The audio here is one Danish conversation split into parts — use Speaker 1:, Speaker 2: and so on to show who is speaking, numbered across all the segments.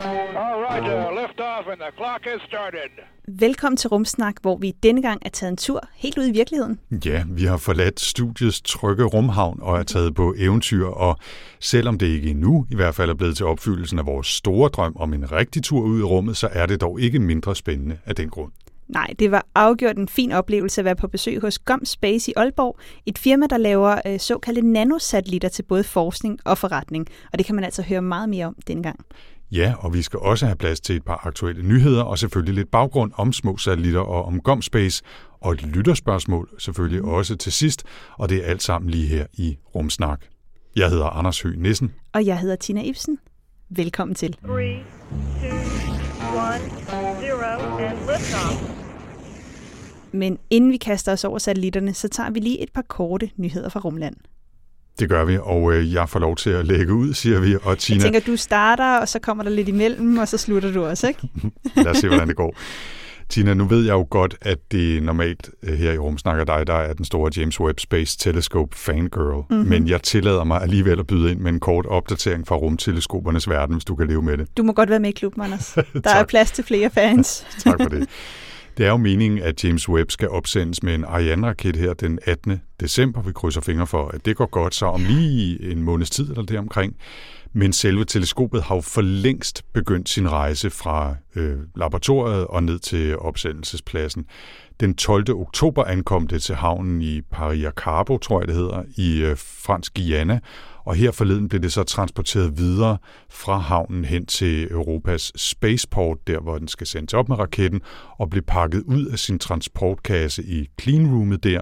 Speaker 1: All right, uh, lift off and the clock has started.
Speaker 2: Velkommen til Rumsnak, hvor vi denne gang er taget en tur helt ud i virkeligheden.
Speaker 3: Ja, vi har forladt studiets trygge rumhavn og er taget på eventyr, og selvom det ikke endnu i hvert fald er blevet til opfyldelsen af vores store drøm om en rigtig tur ud i rummet, så er det dog ikke mindre spændende af den grund.
Speaker 2: Nej, det var afgjort en fin oplevelse at være på besøg hos GOM Space i Aalborg, et firma, der laver øh, såkaldte nanosatellitter til både forskning og forretning, og det kan man altså høre meget mere om denne gang.
Speaker 3: Ja, og vi skal også have plads til et par aktuelle nyheder, og selvfølgelig lidt baggrund om små satellitter og om GomSpace, og et lytterspørgsmål selvfølgelig også til sidst, og det er alt sammen lige her i Rumsnak. Jeg hedder Anders Høgh Nissen.
Speaker 2: Og jeg hedder Tina Ibsen. Velkommen til.
Speaker 4: Three, two, one, zero, and liftoff.
Speaker 2: Men inden vi kaster os over satellitterne, så tager vi lige et par korte nyheder fra Rumland.
Speaker 3: Det gør vi, og øh, jeg får lov til at lægge ud, siger vi, og Tina,
Speaker 2: Jeg tænker, du starter, og så kommer der lidt imellem, og så slutter du også, ikke?
Speaker 3: lad os se, hvordan det går. Tina, nu ved jeg jo godt, at det normalt øh, her i Rumsnak og dig, der er den store James Webb Space Telescope fangirl, mm-hmm. men jeg tillader mig alligevel at byde ind med en kort opdatering fra rumteleskopernes verden, hvis du kan leve med det.
Speaker 2: Du må godt være med i klubben, Anders. Der er plads til flere fans.
Speaker 3: Tak for det. Det er jo meningen, at James Webb skal opsendes med en Ariane-raket her den 18. december. Vi krydser fingre for, at det går godt, så om lige en måneds tid eller deromkring. Men selve teleskopet har jo for længst begyndt sin rejse fra øh, laboratoriet og ned til opsendelsespladsen. Den 12. oktober ankom det til havnen i Pariacabo, tror jeg det hedder, i øh, fransk Guyana, og her forleden blev det så transporteret videre fra havnen hen til Europas spaceport, der hvor den skal sendes op med raketten, og blev pakket ud af sin transportkasse i cleanroomet der,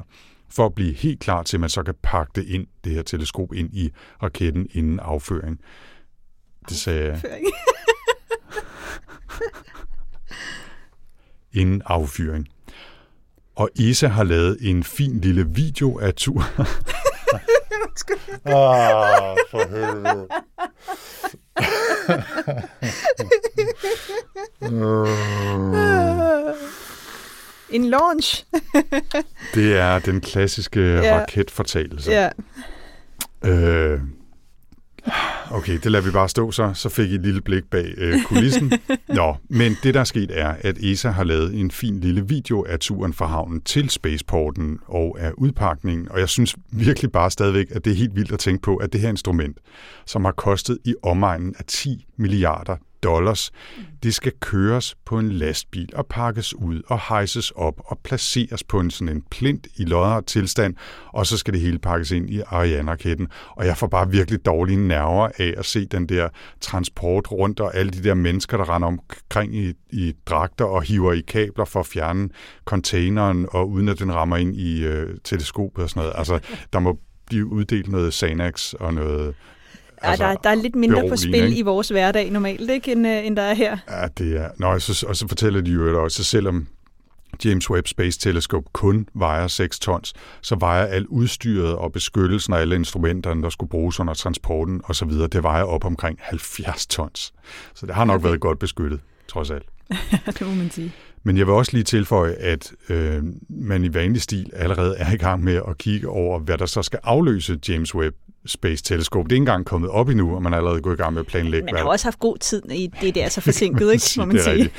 Speaker 3: for at blive helt klar til, at man så kan pakke det ind, det her teleskop ind i raketten inden afføring. Det sagde jeg. Inden affyring. Og Isa har lavet en fin lille video af turen. ah, for helvede.
Speaker 2: En launch.
Speaker 3: Det er den klassiske
Speaker 2: Ja.
Speaker 3: raketfortalelse.
Speaker 2: Ja.
Speaker 3: Øh, okay, det lader vi bare stå så. Så fik I et lille blik bag øh, kulissen. Nå, men det der er sket er, at ESA har lavet en fin lille video af turen fra havnen til Spaceporten og af udpakningen. Og jeg synes virkelig bare stadigvæk, at det er helt vildt at tænke på, at det her instrument, som har kostet i omegnen af 10 milliarder dollars, De skal køres på en lastbil og pakkes ud og hejses op og placeres på en sådan en plint i lodret tilstand, og så skal det hele pakkes ind i Ariane-raketten. Og jeg får bare virkelig dårlige nerver af at se den der transport rundt, og alle de der mennesker, der render omkring i, i dragter og hiver i kabler for at fjerne containeren, og uden at den rammer ind i øh, teleskopet og sådan noget. Altså, der må blive uddelt noget Xanax og noget...
Speaker 2: Ja, der, der er lidt mindre på spil
Speaker 3: Altså, ikke?
Speaker 2: i vores hverdag normalt, ikke, end, øh, end der er her.
Speaker 3: Ja, det er... Nå, så, og så fortæller de jo også, at selvom James Webb Space Telescope kun vejer 6 tons, så vejer alt udstyret og beskyttelsen af alle instrumenterne, der skulle bruges under transporten osv., det vejer op omkring 70 tons. Så det har nok været godt beskyttet, trods alt.
Speaker 2: det må man sige.
Speaker 3: Men jeg vil også lige tilføje, at øh, man i vanlig stil allerede er i gang med at kigge over, hvad der så skal afløse James Webb Space Telescope. Det er ikke engang kommet op endnu, og man er allerede gået i gang med at planlægge,
Speaker 2: Man har også haft god tid i det, det er så forsinket, ikke, må man sige.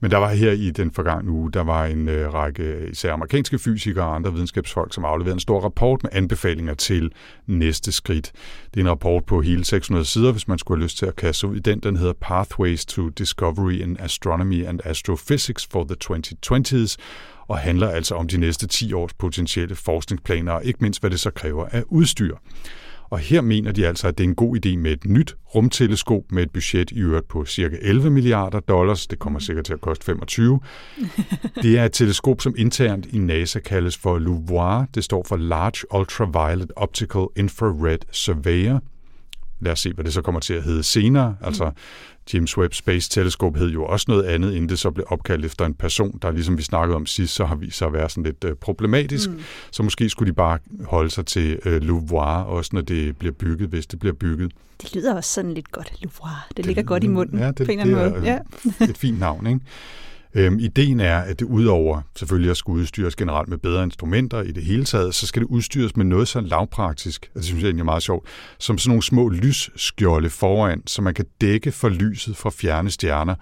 Speaker 3: Men der var her i den forgangne uge, der var en øh, række især amerikanske fysikere og andre videnskabsfolk, som afleverede en stor rapport med anbefalinger til næste skridt. Det er en rapport på hele 600 sider, hvis man skulle have lyst til at kaste ud i den. Den hedder Pathways to Discovery in Astronomy and Astrophysics for the 2020s, og handler altså om de næste 10 års potentielle forskningsplaner, og ikke mindst hvad det så kræver af udstyr. Og her mener de altså, at det er en god idé med et nyt rumteleskop med et budget i øvrigt på cirka 11 milliarder dollars. Det kommer sikkert til at koste 25. Det er et teleskop, som internt i NASA kaldes for LUVOIR. Det står for Large Ultraviolet Optical Infrared Surveyor. Lad os se, hvad det så kommer til at hedde senere. Altså James Webb Space Telescope hed jo også noget andet, inden det så blev opkaldt efter en person, der ligesom vi snakkede om sidst, så har vist sig at være sådan lidt øh, problematisk. Mm. Så måske skulle de bare holde sig til øh, Louvoir, også når det bliver bygget, hvis det bliver bygget.
Speaker 2: Det lyder også sådan lidt godt, Louvre. Det, det ligger godt i munden
Speaker 3: ja, det,
Speaker 2: på en eller anden
Speaker 3: er,
Speaker 2: måde. Ja.
Speaker 3: et fint navn, ikke? Øhm, ideen er, at det udover selvfølgelig at skulle udstyres generelt med bedre instrumenter i det hele taget, så skal det udstyres med noget så lavpraktisk, og det synes jeg egentlig er meget sjovt, som sådan nogle små lysskjolde foran, så man kan dække for lyset fra fjerne stjerner,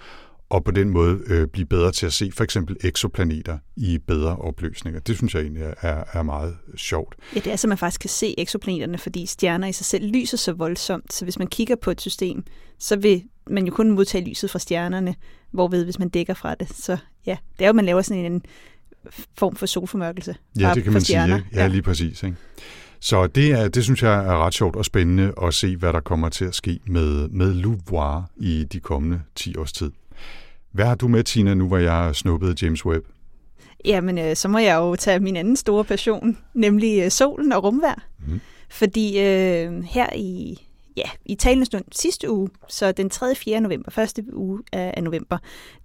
Speaker 3: og på den måde øh, blive bedre til at se for eksempel eksoplaneter i bedre opløsninger. Det synes jeg egentlig er, er meget sjovt.
Speaker 2: Ja, det er så, man faktisk kan se eksoplaneterne, fordi stjerner i sig selv lyser så voldsomt. Så hvis man kigger på et system, så vil man jo kun modtage lyset fra stjernerne, hvorved hvis man dækker fra det. Så ja, det er jo, man laver sådan en form for solformørkelse.
Speaker 3: Ja, det kan man sige. Ikke? Ja, lige præcis. Ikke? Så det, er, det synes jeg er ret sjovt og spændende at se, hvad der kommer til at ske med, med Louvoir i de kommende 10 års tid. Hvad har du med, Tina, nu hvor jeg har snuppet James Webb?
Speaker 2: Jamen, øh, så må jeg jo tage min anden store passion, nemlig øh, solen og rumvær.
Speaker 3: Mhm.
Speaker 2: Fordi øh, her i, ja, i talende stund sidste uge, så den 3. 4. november, første uge af, november,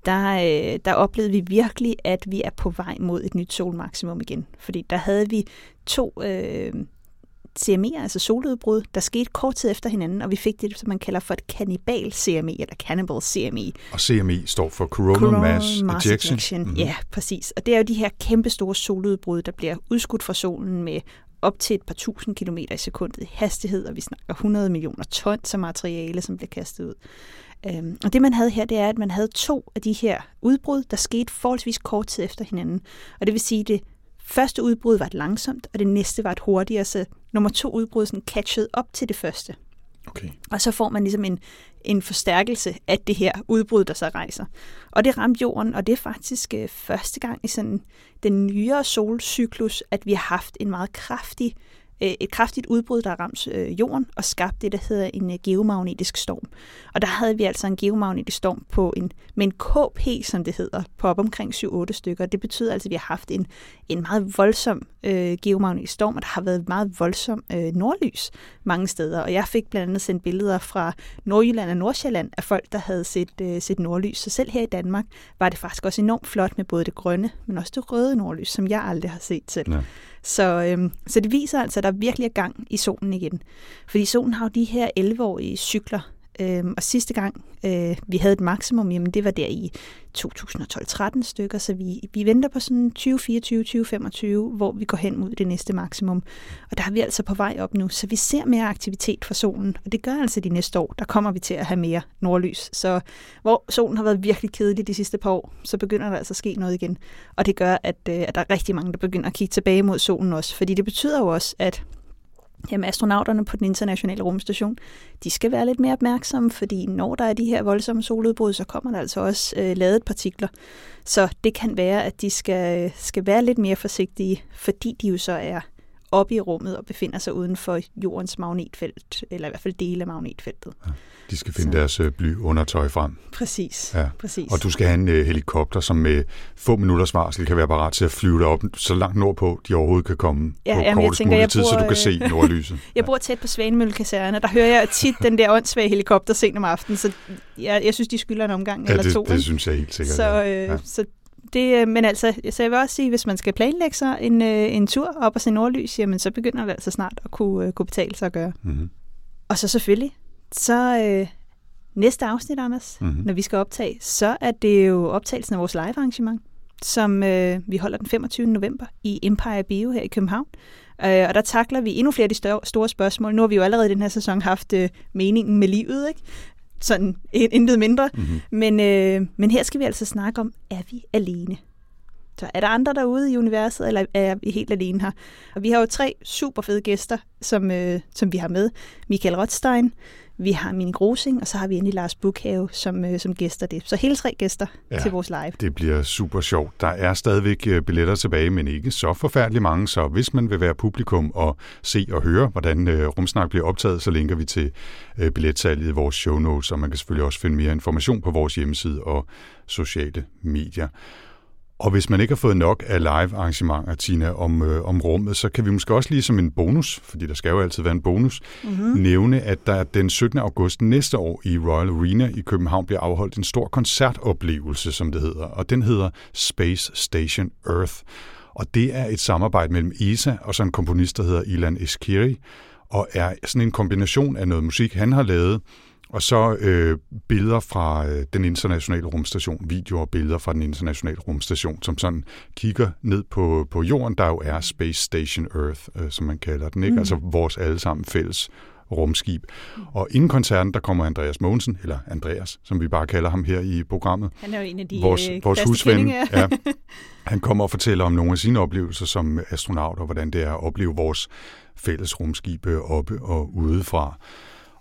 Speaker 2: der, øh, der oplevede vi virkelig, at vi er på vej mod et nyt solmaksimum igen. Fordi der havde vi to øh, CME'er, altså soludbrud, der skete kort tid efter hinanden, og vi fik det, som man kalder for et kannibal CME, eller cannibal CME.
Speaker 3: Og CME står for Coronal,
Speaker 2: Coronal
Speaker 3: Mass,
Speaker 2: Mass
Speaker 3: Ejection.
Speaker 2: Ejection.
Speaker 3: Mhm.
Speaker 2: Ja, præcis. Og det er jo de her kæmpe store soludbrud, der bliver udskudt fra solen med op til et par tusind kilometer i sekundet i hastighed, og vi snakker 100 millioner tons af materiale, som bliver kastet ud. Øhm, og det man havde her, det er, at man havde to af de her udbrud, der skete forholdsvis kort tid efter hinanden. Og det vil sige, at det første udbrud var et langsomt, og det næste var et hurtigere, så nummer to udbrud sådan catchede op til det første.
Speaker 3: Okay.
Speaker 2: Og så får man ligesom en, en forstærkelse af det her udbrud, der så rejser. Og det ramte jorden, og det er faktisk øh, første gang i sådan den nyere solcyklus, at vi har haft en meget kraftig, øh, et kraftigt udbrud, der ramte øh, jorden og skabte det, der hedder en øh, geomagnetisk storm. Og der havde vi altså en geomagnetisk storm på en, med en KP, som det hedder, på op omkring 7-8 stykker. Det betyder altså, at vi har haft en, en meget voldsom øh, geomagnetisk storm, og der har været meget voldsom øh, nordlys mange steder. Og jeg fik blandt andet sendt billeder fra Nordjylland og Nordsjælland af folk, der havde set, øh, set nordlys. Så selv her i Danmark var det faktisk også enormt flot med både det grønne, men også det røde nordlys, som jeg aldrig har set selv.
Speaker 3: Ja.
Speaker 2: Så, øhm, så det viser altså, at der virkelig er gang i solen igen. Fordi solen har jo de her 11-årige cykler, Øh, og sidste gang øh, vi havde et maksimum, jamen det var der i 2012-13 stykker, så vi, vi venter på sådan 2024-2025, hvor vi går hen mod det næste maksimum. Og der er vi altså på vej op nu, så vi ser mere aktivitet fra solen, og det gør altså de næste år, der kommer vi til at have mere nordlys. Så hvor solen har været virkelig kedelig de sidste par år, så begynder der altså at ske noget igen. Og det gør, at, øh, at der er rigtig mange, der begynder at kigge tilbage mod solen også, fordi det betyder jo også, at Jamen, astronauterne på den internationale rumstation, de skal være lidt mere opmærksomme, fordi når der er de her voldsomme soludbrud, så kommer der altså også øh, ladet partikler. Så det kan være, at de skal, øh, skal være lidt mere forsigtige, fordi de jo så er oppe i rummet og befinder sig uden for jordens magnetfelt, eller i hvert fald dele af magnetfeltet.
Speaker 3: De skal finde
Speaker 2: Så.
Speaker 3: deres øh, blyundertøj frem.
Speaker 2: Præcis.
Speaker 3: Ja.
Speaker 2: Præcis.
Speaker 3: Og du skal have en øh, helikopter, som med få minutters varsel kan være parat til at flyve dig op så langt nordpå, de overhovedet kan komme
Speaker 2: Ja,
Speaker 3: på
Speaker 2: jamen,
Speaker 3: kortest mulig tid, så du kan se
Speaker 2: øh,
Speaker 3: nordlyset.
Speaker 2: Jeg bor tæt på Svanemøllekaserne, der hører jeg tit den der åndssvage helikopter sent om aftenen, så jeg, jeg synes, de skylder en omgang
Speaker 3: ja,
Speaker 2: eller
Speaker 3: det,
Speaker 2: to.
Speaker 3: det synes jeg helt sikkert.
Speaker 2: Så, øh,
Speaker 3: Ja.
Speaker 2: så det, øh, men altså, så jeg vil også sige, hvis man skal planlægge sig en, en tur op og se nordlys, jamen så begynder det altså snart at kunne, kunne betale sig at gøre.
Speaker 3: Mm-hmm.
Speaker 2: Og så selvfølgelig, så øh, næste afsnit, Anders,
Speaker 3: Mhm.
Speaker 2: mm-hmm. når vi skal optage, så er det jo optagelsen af vores live-arrangement, som øh, vi holder den 25. november i Empire Bio her i København. Øh, og der takler vi endnu flere af de større, store spørgsmål. Nu har vi jo allerede i den her sæson haft øh, meningen med livet, ikke? Sådan in- intet mindre.
Speaker 3: Mm-hmm.
Speaker 2: Men, øh, men her skal vi altså snakke om, er vi alene? Så er der andre derude i universet, eller er vi helt alene her? Og vi har jo tre super fede gæster, som, øh, som vi har med. Michael Rothstein, vi har Mini Grosing, og så har vi endelig Lars Bukhave som, øh, som gæster det. Så hele tre gæster
Speaker 3: Ja.
Speaker 2: ja. til vores live.
Speaker 3: Det bliver super sjovt. Der er stadigvæk øh, billetter tilbage, men ikke så forfærdeligt mange, så hvis man vil være publikum og se og høre, hvordan øh, Rumsnak bliver optaget, så linker vi til øh, billetsalget i vores show notes, og man kan selvfølgelig også finde mere information på vores hjemmeside og sociale medier. Og hvis man ikke har fået nok af live-arrangementer, Tina, om, øh, om rummet, så kan vi måske også lige som en bonus, fordi der skal jo altid være en bonus, mm-hmm. nævne, at der den 17. august næste år i Royal Arena i København bliver afholdt en stor koncertoplevelse, som det hedder, og den hedder Space Station Earth. Og det er et samarbejde mellem ESA og så en komponist, der hedder Ilan Eskiri, og er sådan en kombination af noget musik, han har lavet, og så øh, billeder fra øh, den internationale rumstation, videoer og billeder fra den internationale rumstation, som sådan kigger ned på, på jorden, der jo er Space Station Earth, øh, som man kalder den, ikke? Mm. altså vores allesammen fælles rumskib. Og inden koncerten, der kommer Andreas Mogensen, eller Andreas, som vi bare kalder ham her i programmet.
Speaker 2: Han er jo en af de
Speaker 3: vores,
Speaker 2: øh,
Speaker 3: vores husven. Ja, han kommer og fortæller om nogle af sine oplevelser som astronaut, og hvordan det er at opleve vores fælles rumskib øh, oppe og udefra.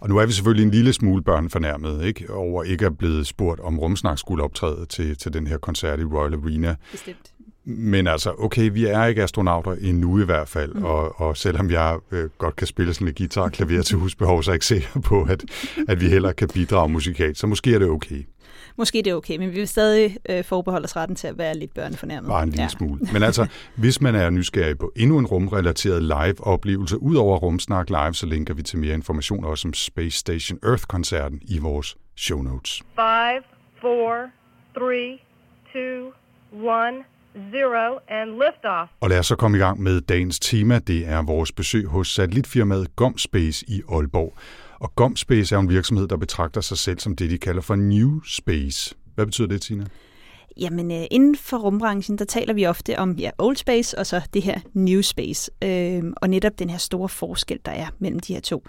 Speaker 3: Og nu er vi selvfølgelig en lille smule børnefornærmet, ikke? over ikke at blevet spurgt, om Rumsnak skulle optræde til, til den her koncert i Royal Arena.
Speaker 2: Bestemt.
Speaker 3: Men altså, okay, vi er ikke astronauter endnu i hvert fald, mm. og, og selvom jeg øh, godt kan spille sådan lidt guitar og klaver til husbehov, så er jeg ikke sikker på, at, at vi heller kan bidrage musikalt. Så måske er det okay.
Speaker 2: Måske det er okay, men vi vil stadig øh, forbeholde os retten til at være lidt børnefornærmet.
Speaker 3: Bare en lille ja. smule. Men altså, hvis man er nysgerrig på endnu en rumrelateret live-oplevelse, ud over Rumsnak Live, så linker vi til mere information også om Space Station Earth-koncerten i vores show notes.
Speaker 4: 5, 4, 3, 2, 1, 0, and liftoff.
Speaker 3: Og lad os så komme i gang med dagens tema. Det er vores besøg hos satellitfirmaet GomSpace i Aalborg. Og GomSpace er en virksomhed, der betragter sig selv som det, de kalder for New Space. Hvad betyder det, Tina?
Speaker 2: Jamen, øh, inden for rumbranchen, der taler vi ofte om ja, old space og så det her new space. Øh, og netop den her store forskel, der er mellem de her to.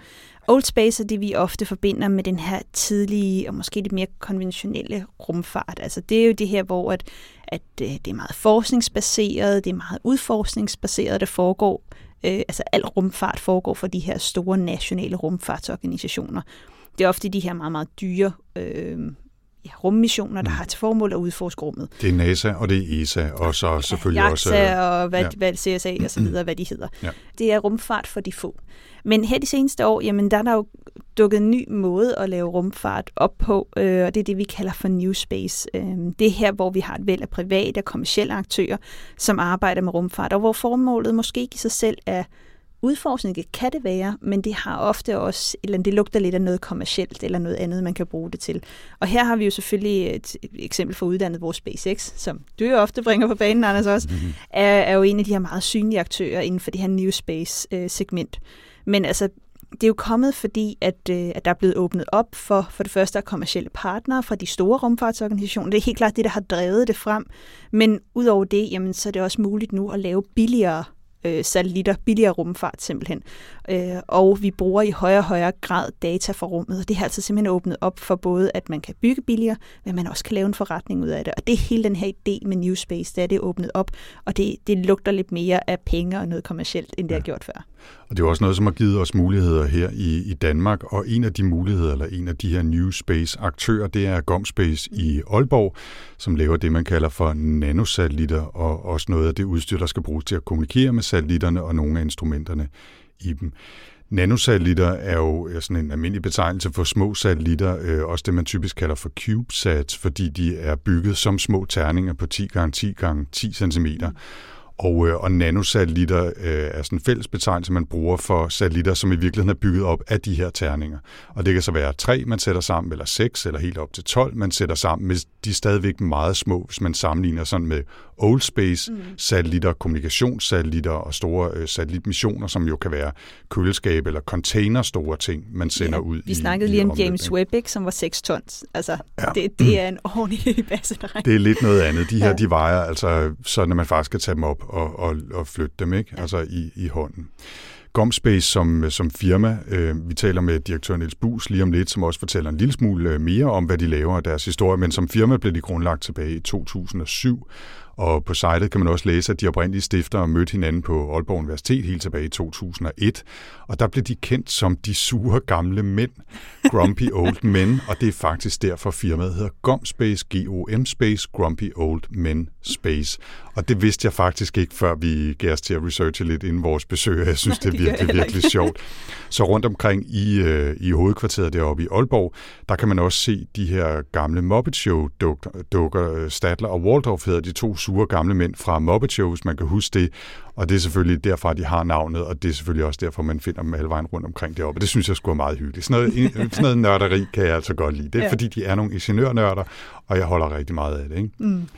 Speaker 2: Old space er det, vi ofte forbinder med den her tidlige og måske lidt mere konventionelle rumfart. Altså det er jo det her, hvor at, at øh, det er meget forskningsbaseret, det er meget udforskningsbaseret, der foregår. Øh, altså al rumfart foregår for de her store nationale rumfartsorganisationer. Det er ofte de her meget, meget dyre øh, ja, rummissioner, der
Speaker 3: Mm.
Speaker 2: har til formål at udforske rummet.
Speaker 3: Det er NASA, og det er ESA, og så selvfølgelig også... øh,
Speaker 2: JAXA og hvad,
Speaker 3: ja.
Speaker 2: ja. hvad CSA og så videre, hvad de hedder.
Speaker 3: Ja.
Speaker 2: Det er rumfart for de få. Men her de seneste år, jamen der er der jo dukket en ny måde at lave rumfart op på, øh, og det er det, vi kalder for New Space. Øh, det er her, hvor vi har et væld af private og kommersielle aktører, som arbejder med rumfart, og hvor formålet måske ikke i sig selv er udforskning, kan det være, men det har ofte også, eller det lugter lidt af noget kommercielt, eller noget andet, man kan bruge det til. Og her har vi jo selvfølgelig et eksempel for uddannet vores SpaceX, som du jo ofte bringer på banen, Anders også,
Speaker 3: Mhm.
Speaker 2: er, er jo en af de her meget synlige aktører inden for det her New Space-segment. Men altså, det er jo kommet, fordi at, øh, at der er blevet åbnet op for for det første kommersielle partnere fra de store rumfartsorganisationer. Det er helt klart det, der har drevet det frem. Men udover det, jamen, så er det også muligt nu at lave billigere øh, satellitter, billigere rumfart simpelthen. Øh, og vi bruger i højere og højere grad data fra rummet, og det har altså simpelthen åbnet op for både, at man kan bygge billigere, men man også kan lave en forretning ud af det. Og det er hele den her idé med New Space, det er det åbnet op, og det, det lugter lidt mere af penge og noget kommercielt, end det
Speaker 3: Ja.
Speaker 2: har gjort før.
Speaker 3: Og det er også noget, som har givet os muligheder her i, i Danmark, og en af de muligheder, eller en af de her New Space-aktører, det er GomSpace i Aalborg, som laver det, man kalder for nanosatellitter, og også noget af det udstyr, der skal bruges til at kommunikere med satellitterne og nogle af instrumenterne i dem. Nanosatellitter er jo sådan en almindelig betegnelse for små satellitter, øh, også det man typisk kalder for CubeSats, fordi de er bygget som små terninger på 10 gange 10 gange 10 cm. Og, øh, og nanosatellitter øh, er sådan en fælles betegnelse, man bruger for satellitter, som i virkeligheden er bygget op af de her terninger. Og det kan så være tre, man sætter sammen, eller seks, eller helt op til 12, man sætter sammen. Men de er stadigvæk meget små, hvis man sammenligner sådan med old space satellitter, kommunikationssatellitter og store øh, satellitmissioner, som jo kan være køleskab eller container store ting, man sender ud
Speaker 2: Vi
Speaker 3: i
Speaker 2: snakkede
Speaker 3: i
Speaker 2: lige om
Speaker 3: omløb,
Speaker 2: James? Webb, ikke, som var 6 tons. Altså,
Speaker 3: Ja.
Speaker 2: ja. det, det er en ordentlig bassedreng.
Speaker 3: Det er lidt noget andet. De her,
Speaker 2: Ja.
Speaker 3: de vejer altså, sådan at man faktisk kan tage dem op og, og, og flytte dem, ikke? Altså i, i hånden. Gomspace som, som firma, øh, vi taler med direktør Niels Bus lige om lidt, som også fortæller en lille smule øh, mere om, hvad de laver og deres historie, men som firma blev de grundlagt tilbage i 2007, og på sitet kan man også læse, at de oprindelige stiftere mødte hinanden på Aalborg Universitet helt tilbage i 2001, og der blev de kendt som de sure gamle mænd, Grumpy Old Men, og det er faktisk derfor firmaet hedder GomSpace, G-O-M Space, Grumpy Old Men Space. Og det vidste jeg faktisk ikke, før vi gav os til at researche lidt inden vores besøg, jeg synes, det er virkelig, virkelig sjovt. Så rundt omkring i, øh, i hovedkvarteret deroppe i Aalborg, der kan man også se de her gamle Muppet Show-dukker, Statler og Waldorf hedder de to sure gamle mænd fra Muppet Show, hvis man kan huske det. Og det er selvfølgelig derfra, de har navnet, og det er selvfølgelig også derfor, man finder dem alle vejen rundt omkring deroppe. Det synes jeg skulle er meget hyggeligt. Sådan noget, sådan noget nørderi kan jeg altså godt lide. Det er, ja. fordi de er nogle ingeniørnørder, og jeg holder rigtig meget af det. Ikke? Mm.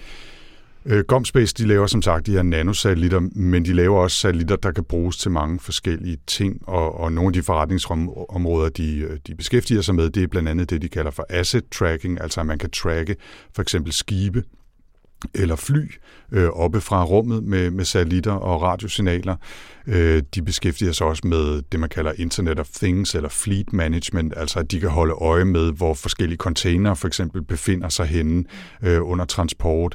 Speaker 3: Øh, Gomspace, de laver som sagt de her nanosatellitter, men de laver også satellitter, der kan bruges til mange forskellige ting, og, og nogle af de forretningsområder, de, de beskæftiger sig med, det er blandt andet det, de kalder for asset tracking, altså at man kan tracke for eksempel skibe eller fly øh, oppe fra rummet med, med satellitter og radiosignaler. Øh, de beskæftiger sig også med det, man kalder Internet of Things eller Fleet Management, altså at de kan holde øje med, hvor forskellige containere for eksempel befinder sig henne øh, under transport.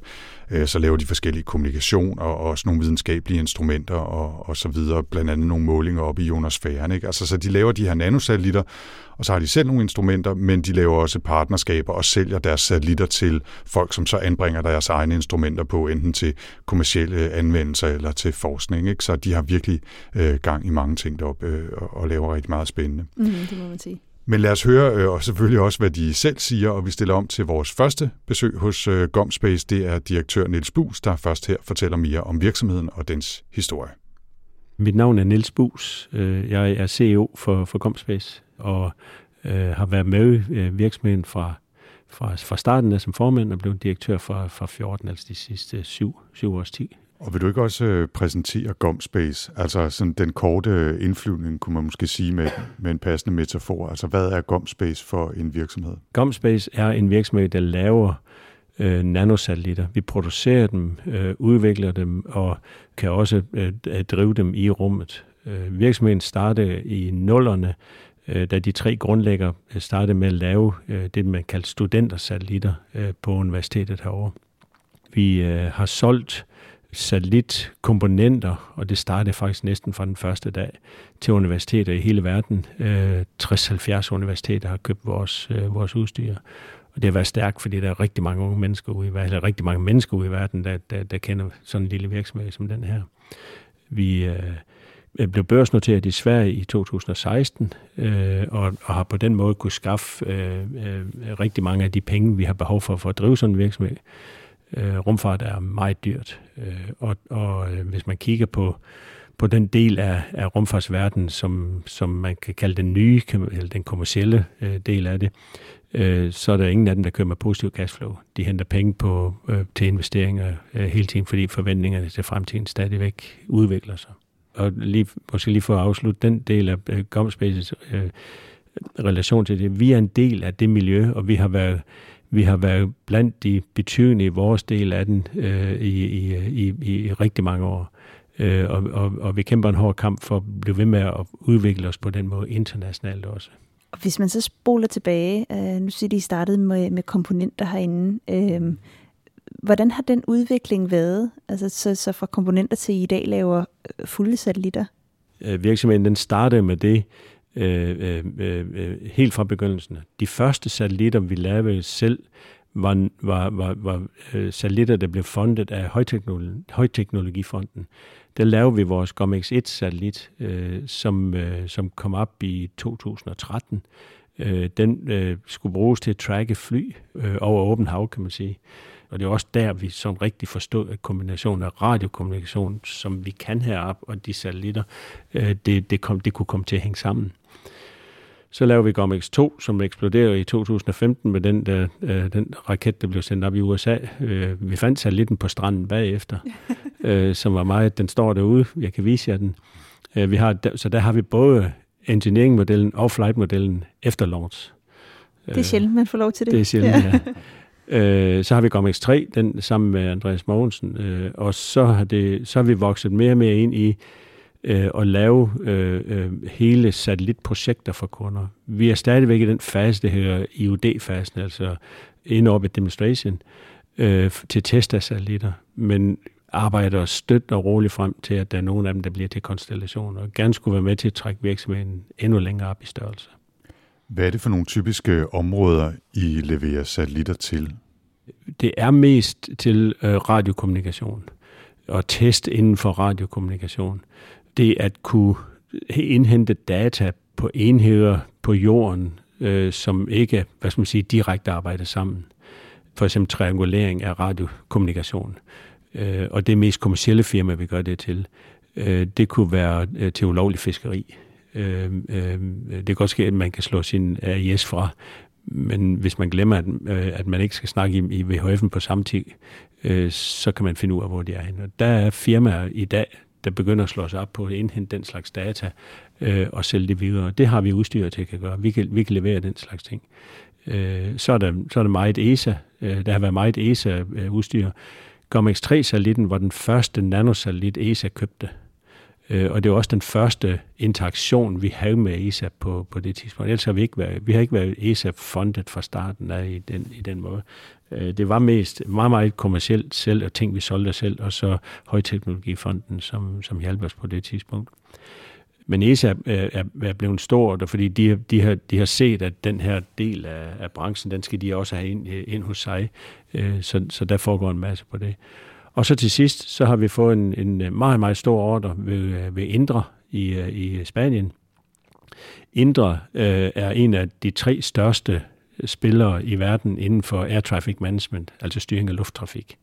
Speaker 3: Øh, så laver de forskellige kommunikationer og også nogle videnskabelige instrumenter og, og så videre, blandt andet nogle målinger op i ionosfæren. Ikke? Altså, så de laver de her nanosatellitter, og så har de selv nogle instrumenter, men de laver også partnerskaber og sælger deres satellitter til folk, som så anbringer deres egne instrumenter på, enten til kommersielle anvendelser eller til forskning. Ikke? Så de har virkelig øh, gang i mange ting deroppe øh, og laver rigtig meget spændende.
Speaker 2: Mm, det må man sige.
Speaker 3: Men lad os høre øh, og selvfølgelig også, hvad de selv siger, og vi stiller om til vores første besøg hos øh, Gomspace. Det er direktør Niels Bus, der først her fortæller mere om virksomheden og dens historie.
Speaker 5: Mit navn er Niels Bus. Øh, jeg er CEO for, for Gomspace og øh, har været med i virksomheden fra, fra, fra starten af som formand og blev direktør fra, fra 14, altså de sidste syv, syv års tid.
Speaker 3: Og vil du ikke også øh, præsentere Gomspace? Altså sådan den korte øh, indflyvning, kunne man måske sige med, med en passende metafor. Altså hvad er Gomspace for en virksomhed?
Speaker 5: Gomspace er en virksomhed, der laver øh, nanosatellitter. Vi producerer dem, øh, udvikler dem og kan også øh, øh drive dem i rummet. Øh, virksomheden startede i nullerne, øh, da de tre grundlæggere startede med at lave øh, det, man kalder studentersatellitter øh, på universitetet herovre. Vi øh, har solgt satellitkomponenter, og det startede faktisk næsten fra den første dag, til universiteter i hele verden. Øh, 60-70 universiteter har købt vores, øh, vores udstyr. Og det har været stærkt, fordi der er rigtig mange unge mennesker ude i verden, eller rigtig mange mennesker ude i verden, der, der, der kender sådan en lille virksomhed som den her. Vi øh, blev børsnoteret i Sverige i 2016, øh, og, og har på den måde kunne skaffe øh, øh, rigtig mange af de penge, vi har behov for for at drive sådan en virksomhed. Øh, rumfart er meget dyrt, øh, og, og øh, hvis man kigger på, på den del af, af rumfartsverdenen, som, som man kan kalde den nye, eller den kommercielle øh, del af det, øh, så er der ingen af dem, der kører med positiv cashflow. De henter penge på, øh, til investeringer øh, hele tiden, fordi forventningerne til fremtiden stadigvæk udvikler sig. Og lige, måske lige for at afslutte den del af øh, Gomspaces øh, relation til det. Vi er en del af det miljø, og vi har været vi har været blandt de betydende i vores del af den øh, i, i, i, i rigtig mange år. Øh, og, og, og vi kæmper en hård kamp for at blive ved med at udvikle os på den måde internationalt også.
Speaker 2: Og hvis man så spoler tilbage, øh, nu siger de, I startede med, med komponenter herinde. Øh, hvordan har den udvikling været? Altså så, så fra komponenter til I dag laver øh, fulde satellitter?
Speaker 5: Øh, virksomheden den startede med det, Øh, øh, øh, øh, helt fra begyndelsen. De første satellitter, vi lavede selv, var, var, var, var øh, satellitter, der blev fundet af Højteknologi, Højteknologifonden. Der lavede vi vores GOMX-1-satellit, øh, som, øh, som kom op i 2013. Øh, den øh, skulle bruges til at tracke fly øh, over åben hav, kan man sige. Og det er også der, vi som rigtig forstod, at kombinationen af radiokommunikation, som vi kan heroppe, og de satellitter, øh, det, det, kom, det kunne komme til at hænge sammen. Så laver vi GOMX-2, som eksploderer i 2015 med den, der, øh, den raket, der blev sendt op i USA. Øh, vi fandt satellitten på stranden bagefter, øh, som var meget, den står derude, jeg kan vise jer den. Øh, vi har, så der har vi både engineering-modellen og flight-modellen efter launch.
Speaker 2: Det er sjældent, man får lov til det.
Speaker 5: Det er sjældent, ja. Øh, så har vi GOMX3, den sammen med Andreas Mogensen, øh, og så har, det, så har vi vokset mere og mere ind i øh, at lave øh, øh, hele satellitprojekter for kunder. Vi er stadigvæk i den fase, det hedder IUD-fasen, altså in-orbit demonstration, øh, til test af satellitter, men arbejder støt og roligt frem til, at der er nogle af dem, der bliver til konstellationer, og gerne skulle være med til at trække virksomheden endnu længere op i størrelse.
Speaker 3: Hvad er det for nogle typiske områder, I leverer satellitter til?
Speaker 5: Det er mest til øh, radiokommunikation og test inden for radiokommunikation det at kunne indhente data på enheder på jorden, øh, som ikke, hvad skal man sige, direkte arbejder sammen. For eksempel triangulering af radiokommunikation. øh, og det er mest kommercielle firma, vi gør det til. Øh, det kunne være øh, til ulovlig fiskeri. Øh, øh, det kan godt ske, at man kan slå sin øh, AIS fra, men hvis man glemmer, at, øh, at man ikke skal snakke i, i VHF'en på samme tid, øh, så kan man finde ud af, hvor de er henne. Og der er firmaer i dag, der begynder at slå sig op på at indhente den slags data øh, og sælge det videre. Det har vi udstyr til at gøre. Vi kan, vi kan levere den slags ting. Øh, så, er der, så er der meget ESA. Øh, der har været meget ESA-udstyr. Øh, GOMX3-satellitten var den første nanosatellit, ESA købte. Øh, og det var også den første interaktion, vi havde med ESA på, på det tidspunkt. Ellers har vi ikke været, vi har ikke været ESA-fundet fra starten af i den, i den måde. Øh, det var mest meget, meget kommercielt selv, og ting, vi solgte selv, og så Højteknologifonden, som, som hjalp os på det tidspunkt. Men ESA øh, er, er, blevet stor, fordi de, de, har, de har set, at den her del af, af branchen, den skal de også have ind, ind hos sig. Øh, så, så der foregår en masse på det. Og så til sidst, så har vi fået en, en øh, meget, meget stor ordre ved, øh, ved Indre i, øh, i Spanien. Indre øh, er en af de tre største spillere i verden inden for air traffic management, altså styring af lufttrafik.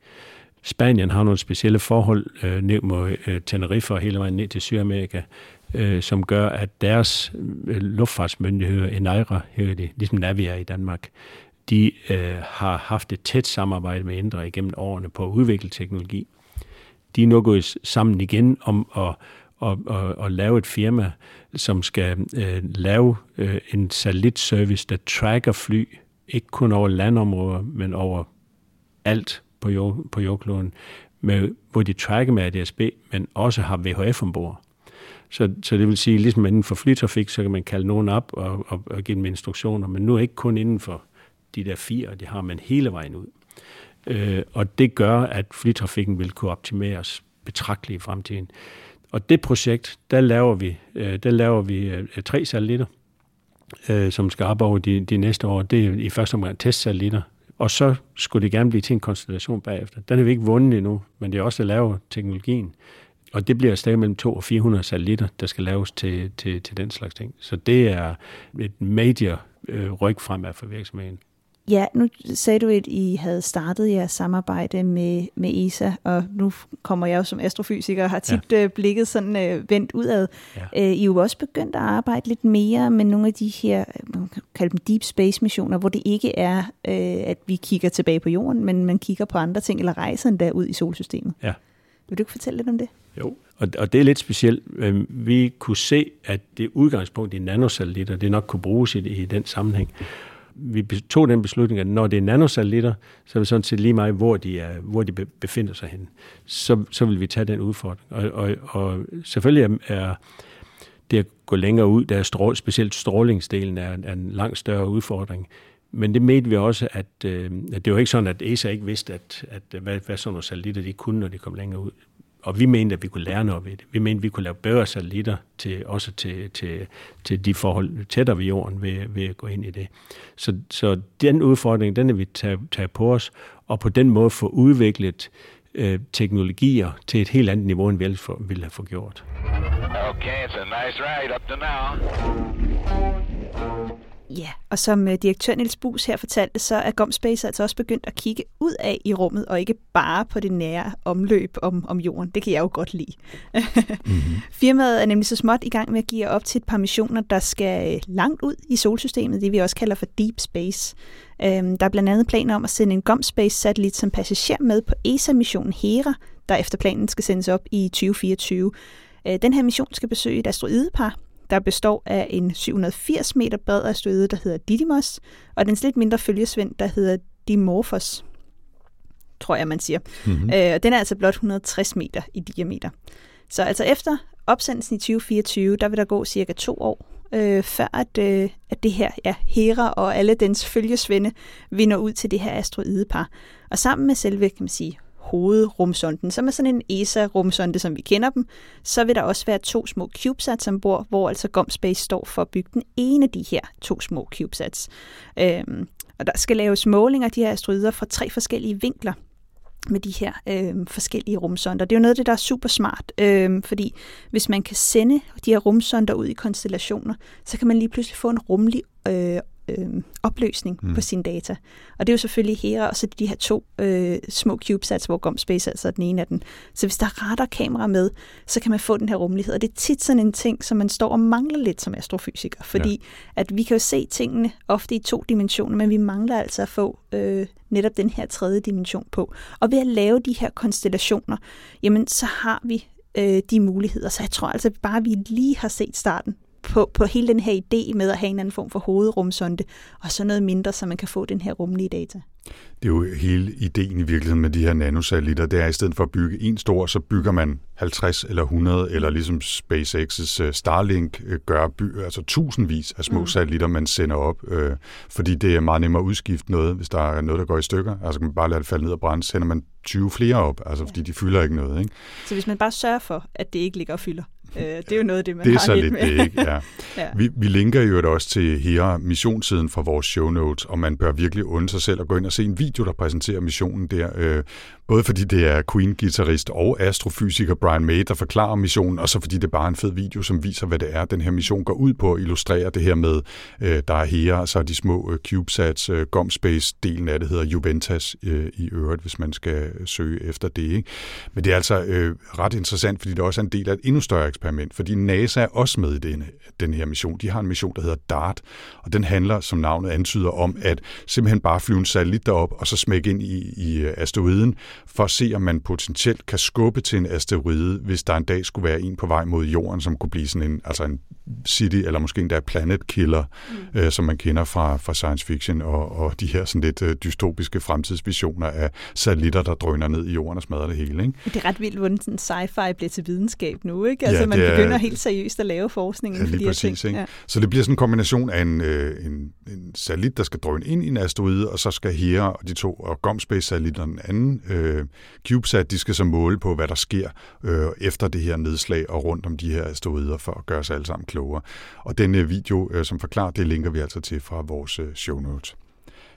Speaker 5: Spanien har nogle specielle forhold øh, ned mod øh, Tenerife og hele vejen ned til Sydamerika, øh, som gør, at deres øh, luftfartsmyndigheder, ENAIRA, ligesom Navia i Danmark, de øh, har haft et tæt samarbejde med Indre igennem årene på at udvikle teknologi. De er nu gået sammen igen om at, at, at, at lave et firma, som skal øh, lave øh, en satellitservice, der tracker fly, ikke kun over landområder, men over alt på, jord, på jordkloden, med, hvor de tracker med ADSB, men også har VHF ombord. Så, så det vil sige, ligesom inden for flytrafik, så kan man kalde nogen op og, og, og give dem instruktioner, men nu ikke kun inden for de der fire, det har man hele vejen ud. Øh, og det gør, at flytrafikken vil kunne optimeres betragteligt i fremtiden. Og det projekt, der laver vi, øh, der laver vi øh, tre satellitter, øh, som skal arbejde over de, de næste år. Det er i første omgang testsatellitter, og så skulle det gerne blive til en konstellation bagefter. Den har vi ikke vundet endnu, men det er også at lave teknologien. Og det bliver stadig mellem 2 og 400 satellitter, der skal laves til, til, til den slags ting. Så det er et major øh, ryg fremad for virksomheden.
Speaker 2: Ja, nu sagde du, at I havde startet jeres samarbejde med, med ESA, og nu kommer jeg jo som astrofysiker og har tit ja. Øh, blikket sådan øh, vendt udad. Ja. Øh, I er jo også begyndt at arbejde lidt mere med nogle af de her, man kan kalde dem deep space missioner, hvor det ikke er, øh, at vi kigger tilbage på jorden, men man kigger på andre ting, eller rejser endda ud i solsystemet.
Speaker 5: Ja.
Speaker 2: Vil du ikke fortælle lidt om det?
Speaker 5: Jo, og, og det er lidt specielt. Vi kunne se, at det udgangspunkt i nanosatellitter, det nok kunne bruges i, i den sammenhæng vi tog den beslutning, at når det er nanosatellitter, så er det sådan set lige meget, hvor de, er, hvor de befinder sig hen. Så, så vil vi tage den udfordring. Og, og, og selvfølgelig er det at gå længere ud, der er strål, specielt strålingsdelen er, er en langt større udfordring. Men det mente vi også, at, øh, at det var ikke sådan, at ESA ikke vidste, at, at hvad, hvad sådan nogle satellitter de kunne, når de kom længere ud. Og vi mente, at vi kunne lære noget ved det. Vi mente, at vi kunne lave bedre satellitter, til, også til, til, til de forhold tættere ved jorden, ved, ved at gå ind i det. Så, så den udfordring, den er vi taget, tage på os, og på den måde få udviklet øh, teknologier til et helt andet niveau, end vi ellers ville have fået gjort. Okay, it's a nice ride up to now.
Speaker 2: Ja, og som uh, direktør Niels Bus her fortalte, så er GomSpace altså også begyndt at kigge ud af i rummet, og ikke bare på det nære omløb om, om jorden. Det kan jeg jo godt lide. mm-hmm. Firmaet er nemlig så småt i gang med at give op til et par missioner, der skal øh, langt ud i solsystemet, det vi også kalder for Deep Space. Um, der er blandt andet planer om at sende en GomSpace-satellit som passager med på ESA-missionen Hera, der efter planen skal sendes op i 2024. Uh, øh, den her mission skal besøge et asteroidepar, der består af en 780 meter bred asteroide, der hedder Didymos, og den lidt mindre følgesvend, der hedder Dimorphos, tror jeg, man siger. Mm-hmm. Øh, den er altså blot 160 meter i diameter. Så altså efter opsendelsen i 2024, der vil der gå cirka to år, øh, før at, øh, at det her, ja, Hera og alle dens følgesvende vinder ud til det her asteroidepar. Og sammen med selve, kan man sige, hovedrumsonden, som er sådan en ESA-rumsonde, som vi kender dem, så vil der også være to små CubeSats ombord, hvor altså GomSpace står for at bygge den ene af de her to små CubeSats. Øhm, og der skal laves målinger af de her asteroider fra tre forskellige vinkler med de her øh, forskellige rumsonder. Det er jo noget af det, der er super smart, øh, fordi hvis man kan sende de her rumsonder ud i konstellationer, så kan man lige pludselig få en rumlig øh, øh, opløsning mm. på sine data. Og det er jo selvfølgelig Hera, og så de her to øh, små CubeSats, hvor GomSpace altså er den ene af den. Så hvis der er radarkamera med, så kan man få den her rummelighed. Og det er tit sådan en ting, som man står og mangler lidt som astrofysiker, fordi ja. at vi kan jo se tingene ofte i to dimensioner, men vi mangler altså at få øh, netop den her tredje dimension på. Og ved at lave de her konstellationer, jamen så har vi øh, de muligheder. Så jeg tror altså bare, at vi lige har set starten på, på hele den her idé med at have en anden form for hovedrumsonde, og så noget mindre, så man kan få den her rumlige data.
Speaker 3: Det er jo hele ideen i virkeligheden med de her nanosatellitter, det er i stedet for at bygge en stor, så bygger man 50 eller 100, eller ligesom SpaceX's øh, Starlink øh, gør, by, altså tusindvis af små mm. satellitter, man sender op, øh, fordi det er meget nemmere at udskifte noget, hvis der er noget, der går i stykker. Altså kan man bare lade det falde ned og brænde, sender man 20 flere op, altså ja. fordi de fylder ikke noget. Ikke?
Speaker 2: Så hvis man bare sørger for, at det ikke ligger og fylder, Øh, det er jo noget af det, man
Speaker 3: det er
Speaker 2: har
Speaker 3: så
Speaker 2: lidt med.
Speaker 3: det, ikke? Ja.
Speaker 2: ja.
Speaker 3: Vi, vi linker jo også til her missionssiden fra vores show notes, og man bør virkelig undre sig selv at gå ind og se en video, der præsenterer missionen der. Øh, både fordi det er Queen-gitarrist og astrofysiker Brian May, der forklarer missionen, og så fordi det er bare en fed video, som viser, hvad det er, den her mission går ud på at illustrere det her med, øh, der er her, så er de små øh, CubeSats, øh, GomSpace-delen af det hedder Juventas øh, i øvrigt, hvis man skal søge efter det. Ikke? Men det er altså øh, ret interessant, fordi det også er en del af et endnu større eksperiment, fordi NASA er også med i denne, den her mission. De har en mission, der hedder DART, og den handler, som navnet antyder, om at simpelthen bare flyve en satellit derop, og så smække ind i, i øh, asteroiden, for at se, om man potentielt kan skubbe til en asteroide, hvis der en dag skulle være en på vej mod jorden, som kunne blive sådan en, altså en city, eller måske endda planet killer, mm. øh, som man kender fra, fra science fiction, og, og de her sådan lidt øh, dystopiske fremtidsvisioner af satellitter, der drøner ned i jorden og smadrer det hele. Ikke?
Speaker 2: Det er ret vildt, hvordan sådan sci-fi bliver til videnskab nu, ikke? Altså
Speaker 3: Ja,
Speaker 2: man
Speaker 3: det er-
Speaker 2: begynder helt seriøst at lave forskning
Speaker 3: Ja, lige
Speaker 2: de her
Speaker 3: præcis.
Speaker 2: ting.
Speaker 3: Ikke? Så det bliver sådan en kombination af en, øh, en, en satellit, der skal drøne ind i en asteroide, og så skal Hera og de to og GomSpace-satellitter den anden øh, CubeSat, de skal så måle på, hvad der sker øh, efter det her nedslag og rundt om de her asteroider, for at gøre os alle sammen klogere. Og den øh, video, øh, som forklarer, det linker vi altså til fra vores øh, show notes.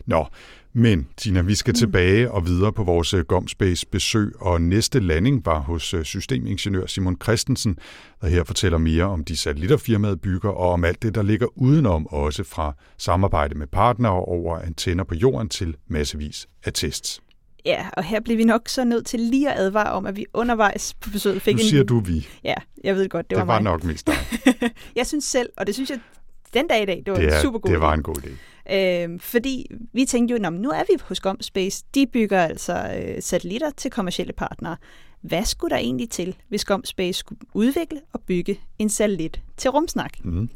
Speaker 3: Nå, men Tina, vi skal mm. tilbage og videre på vores øh, GomSpace besøg, og næste landing var hos øh, systemingeniør Simon Christensen, der her fortæller mere om de satellitter, firmaet bygger, og om alt det, der ligger udenom, også fra samarbejde med partnere over antenner på jorden til massevis af tests.
Speaker 2: Ja, og her bliver vi nok så nødt til lige at advare om, at vi undervejs på besøget fik
Speaker 3: Nu
Speaker 2: en...
Speaker 3: siger du vi.
Speaker 2: Ja, jeg ved godt, det,
Speaker 3: Det
Speaker 2: var,
Speaker 3: var
Speaker 2: mig.
Speaker 3: nok mest dig.
Speaker 2: jeg synes selv, og det synes jeg den dag i dag, det var
Speaker 3: Det,
Speaker 2: en
Speaker 3: er,
Speaker 2: super god
Speaker 3: det var en god idé.
Speaker 2: Øh, fordi vi tænkte jo, "Nå, men nu er vi hos GomSpace. De bygger altså øh, satellitter til kommercielle partnere. Hvad skulle der egentlig til, hvis GomSpace skulle udvikle og bygge en satellit til rumsnak?
Speaker 3: Mm.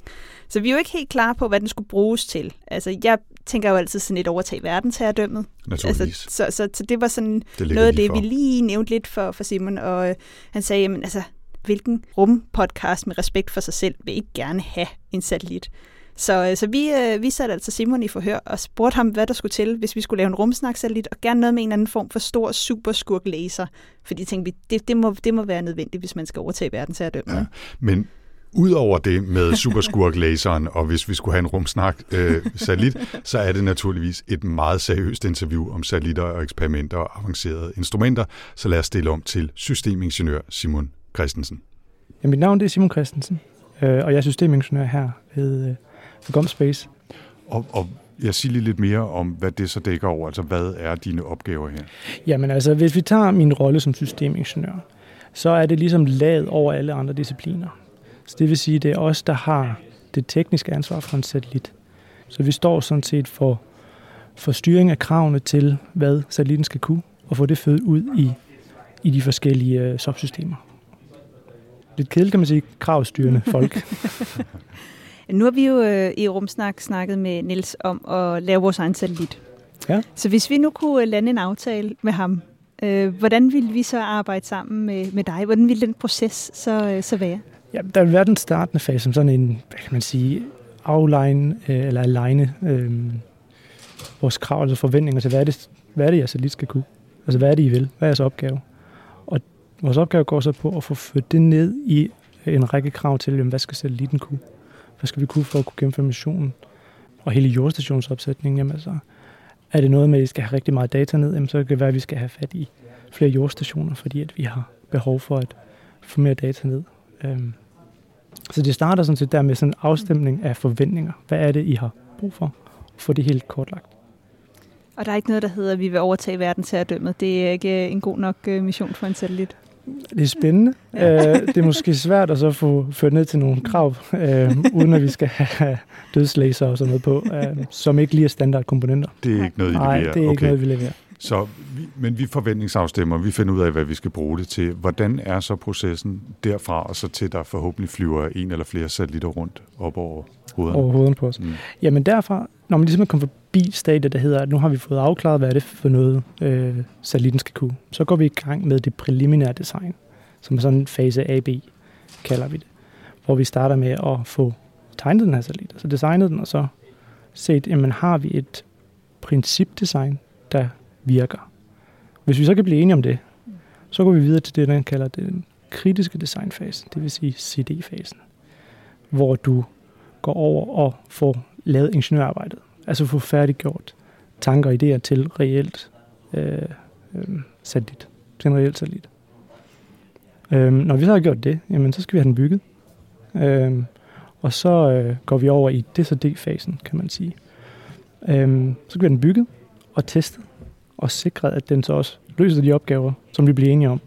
Speaker 2: Så vi er jo ikke helt klar på, hvad den skulle bruges til. Altså, jeg tænker jo altid sådan et overtag verdensherredømmet.
Speaker 3: Naturligvis.
Speaker 2: Altså, så, så, så det var sådan
Speaker 3: Det
Speaker 2: noget af det,
Speaker 3: for.
Speaker 2: vi lige nævnte lidt for, for Simon, og øh, han sagde, jamen altså, hvilken rumpodcast med respekt for sig selv vil ikke gerne have en satellit? Så, øh, så vi, øh, vi satte altså Simon i forhør og spurgte ham, hvad der skulle til, hvis vi skulle lave en rumsnaksatellit, og gerne noget med en anden form for stor superskurk laser. Fordi tænkte vi, det, det, må, det må være nødvendigt, hvis man skal overtage verdensherredømmet.
Speaker 3: Ja. Men Udover det med superskurk-laseren, og hvis vi skulle have en rumsnak øh, satellit, så er det naturligvis et meget seriøst interview om satellitter og eksperimenter og avancerede instrumenter. Så lad os stille om til systemingeniør Simon Christensen.
Speaker 6: Ja, mit navn det er Simon Christensen, øh, og jeg er systemingeniør her ved, øh, ved GomSpace.
Speaker 3: Og, og jeg siger lige lidt mere om, hvad det så dækker over. Altså, hvad er dine opgaver her?
Speaker 6: Jamen altså, hvis vi tager min rolle som systemingeniør, så er det ligesom laget over alle andre discipliner. Så det vil sige, det er os, der har det tekniske ansvar for en satellit. Så vi står sådan set for, for styring af kravene til, hvad satellitten skal kunne, og få det født ud i, i de forskellige øh, subsystemer. Lidt kedeligt kan man sige, kravstyrende folk.
Speaker 2: Nu har vi jo øh, i Rumsnak snakket med Niels om at lave vores egen satellit.
Speaker 6: Ja.
Speaker 2: Så hvis vi nu kunne øh, lande en aftale med ham, øh, hvordan ville vi så arbejde sammen med, med dig? Hvordan ville den proces så, øh, så være?
Speaker 6: Ja, der vil være den startende fase som sådan en, hvad kan man sige, afline øh, eller aligne øh, vores krav, altså forventninger til, hvad er det, hvad er det jeg satellit skal kunne? Altså, hvad er det, I vil? Hvad er jeres opgave? Og vores opgave går så på at få ført det ned i en række krav til, jamen, hvad skal satellitten kunne? Hvad skal vi kunne for at kunne gennemføre missionen? Og hele jordstationsopsætningen, jamen altså, er det noget med, at vi skal have rigtig meget data ned, jamen, så kan det være, at vi skal have fat i flere jordstationer, fordi at vi har behov for at få mere data ned. Øhm, så det starter sådan set der med sådan en afstemning af forventninger. Hvad er det, I har brug for? få det helt kortlagt.
Speaker 2: Og der er ikke noget, der hedder, at vi vil overtage verden til at dømme. Det er ikke en god nok øh, mission for en satellit.
Speaker 6: Det er spændende. Ja. Øh, det er måske svært at så få ført ned til nogle krav, øh, uden at vi skal have dødslæser og sådan noget på, øh, som ikke lige er standardkomponenter.
Speaker 3: Det er ikke noget, I leverer?
Speaker 6: Nej, det er ikke
Speaker 3: okay.
Speaker 6: noget, vi leverer.
Speaker 3: Så, men vi forventningsafstemmer, vi finder ud af, hvad vi skal bruge det til. Hvordan er så processen derfra og så til, der forhåbentlig flyver en eller flere satellitter rundt op over hovederne?
Speaker 6: Over hovedet på os. Mm. Jamen derfra, når man ligesom kommer forbi stadiet, der hedder, at nu har vi fået afklaret, hvad er det for noget, øh, satellitten skal kunne, så går vi i gang med det preliminære design, som er sådan en fase AB, kalder vi det. Hvor vi starter med at få tegnet den her satellit, altså designet den, og så set, jamen har vi et principdesign, der virker. Hvis vi så kan blive enige om det, så går vi videre til det, der kalder den kritiske designfase, det vil sige CD-fasen, hvor du går over og får lavet ingeniørarbejdet, altså få færdiggjort tanker og idéer til reelt øh, øh, satellit, til en reelt satellit. Øh, når vi så har gjort det, jamen, så skal vi have den bygget. Øh, og så øh, går vi over i det så D-fasen, kan man sige. Øh, så skal vi have den bygget og testet og sikret, at den så også løser de opgaver, som vi bliver enige om.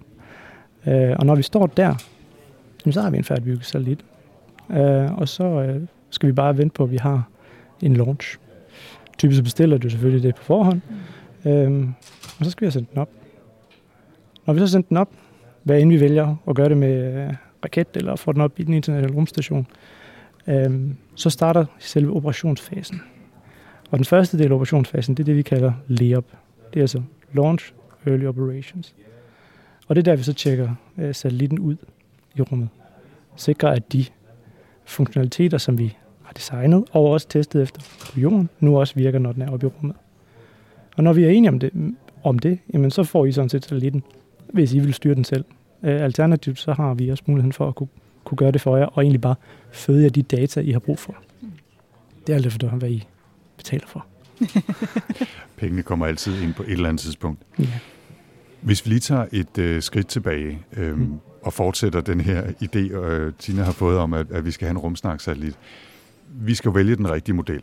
Speaker 6: Øh, og når vi står der, så har vi en færdigbygget satellit. Øh, og så øh, skal vi bare vente på, at vi har en launch. Typisk bestiller du selvfølgelig det på forhånd. Øhm, og så skal vi have sendt den op. Når vi så har sendt den op, hvad end vi vælger at gøre det med øh, raket eller få den op i den internationale rumstation, øhm, så starter selve operationsfasen. Og den første del af operationsfasen, det er det, vi kalder LEOP. Det er altså Launch Early Operations. Og det er der, vi så tjekker øh, satellitten ud i rummet. Sikrer, at de funktionaliteter, som vi designet og også testet efter på jorden, nu også virker, når den er oppe i rummet. Og når vi er enige om det, om det jamen så får I sådan set satellitten, hvis I vil styre den selv. Øh, alternativt så har vi også muligheden for at kunne, kunne gøre det for jer, og egentlig bare føde jer de data, I har brug for. Det er alt efter, hvad I betaler for.
Speaker 3: Pengene kommer altid ind på et eller andet tidspunkt.
Speaker 6: Ja.
Speaker 3: Hvis vi lige tager et øh, skridt tilbage øh, mm. og fortsætter den her idé, øh, Tina har fået om, at, at vi skal have en rumsnaksatellit. Vi skal vælge den rigtige model.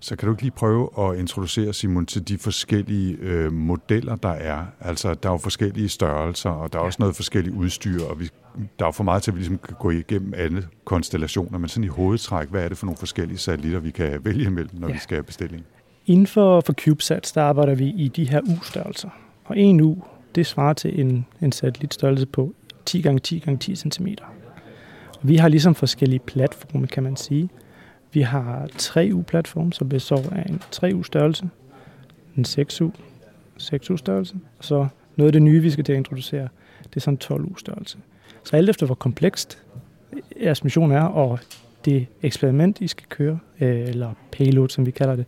Speaker 3: Så kan du ikke lige prøve at introducere, Simon, til de forskellige øh, modeller, der er? Altså, der er jo forskellige størrelser, og der er også noget forskellige udstyr, og vi, der er jo for meget til, at vi ligesom kan gå igennem alle konstellationer, men sådan i hovedtræk, hvad er det for nogle forskellige satellitter, vi kan vælge imellem, når ja. vi skal have bestilling?
Speaker 6: Inden for, for CubeSats, der arbejder vi i de her U-størrelser. Og en U, det svarer til en, en satellitstørrelse på 10 x 10 x 10 cm. Og vi har ligesom forskellige platforme, kan man sige. Vi har 3U-platform, som består af en 3U-størrelse, en 6U, 6U-størrelse, og så noget af det nye, vi skal til at introducere, det er sådan en 12U-størrelse. Så alt efter, hvor komplekst jeres mission er, og det eksperiment, I skal køre, øh, eller payload, som vi kalder det,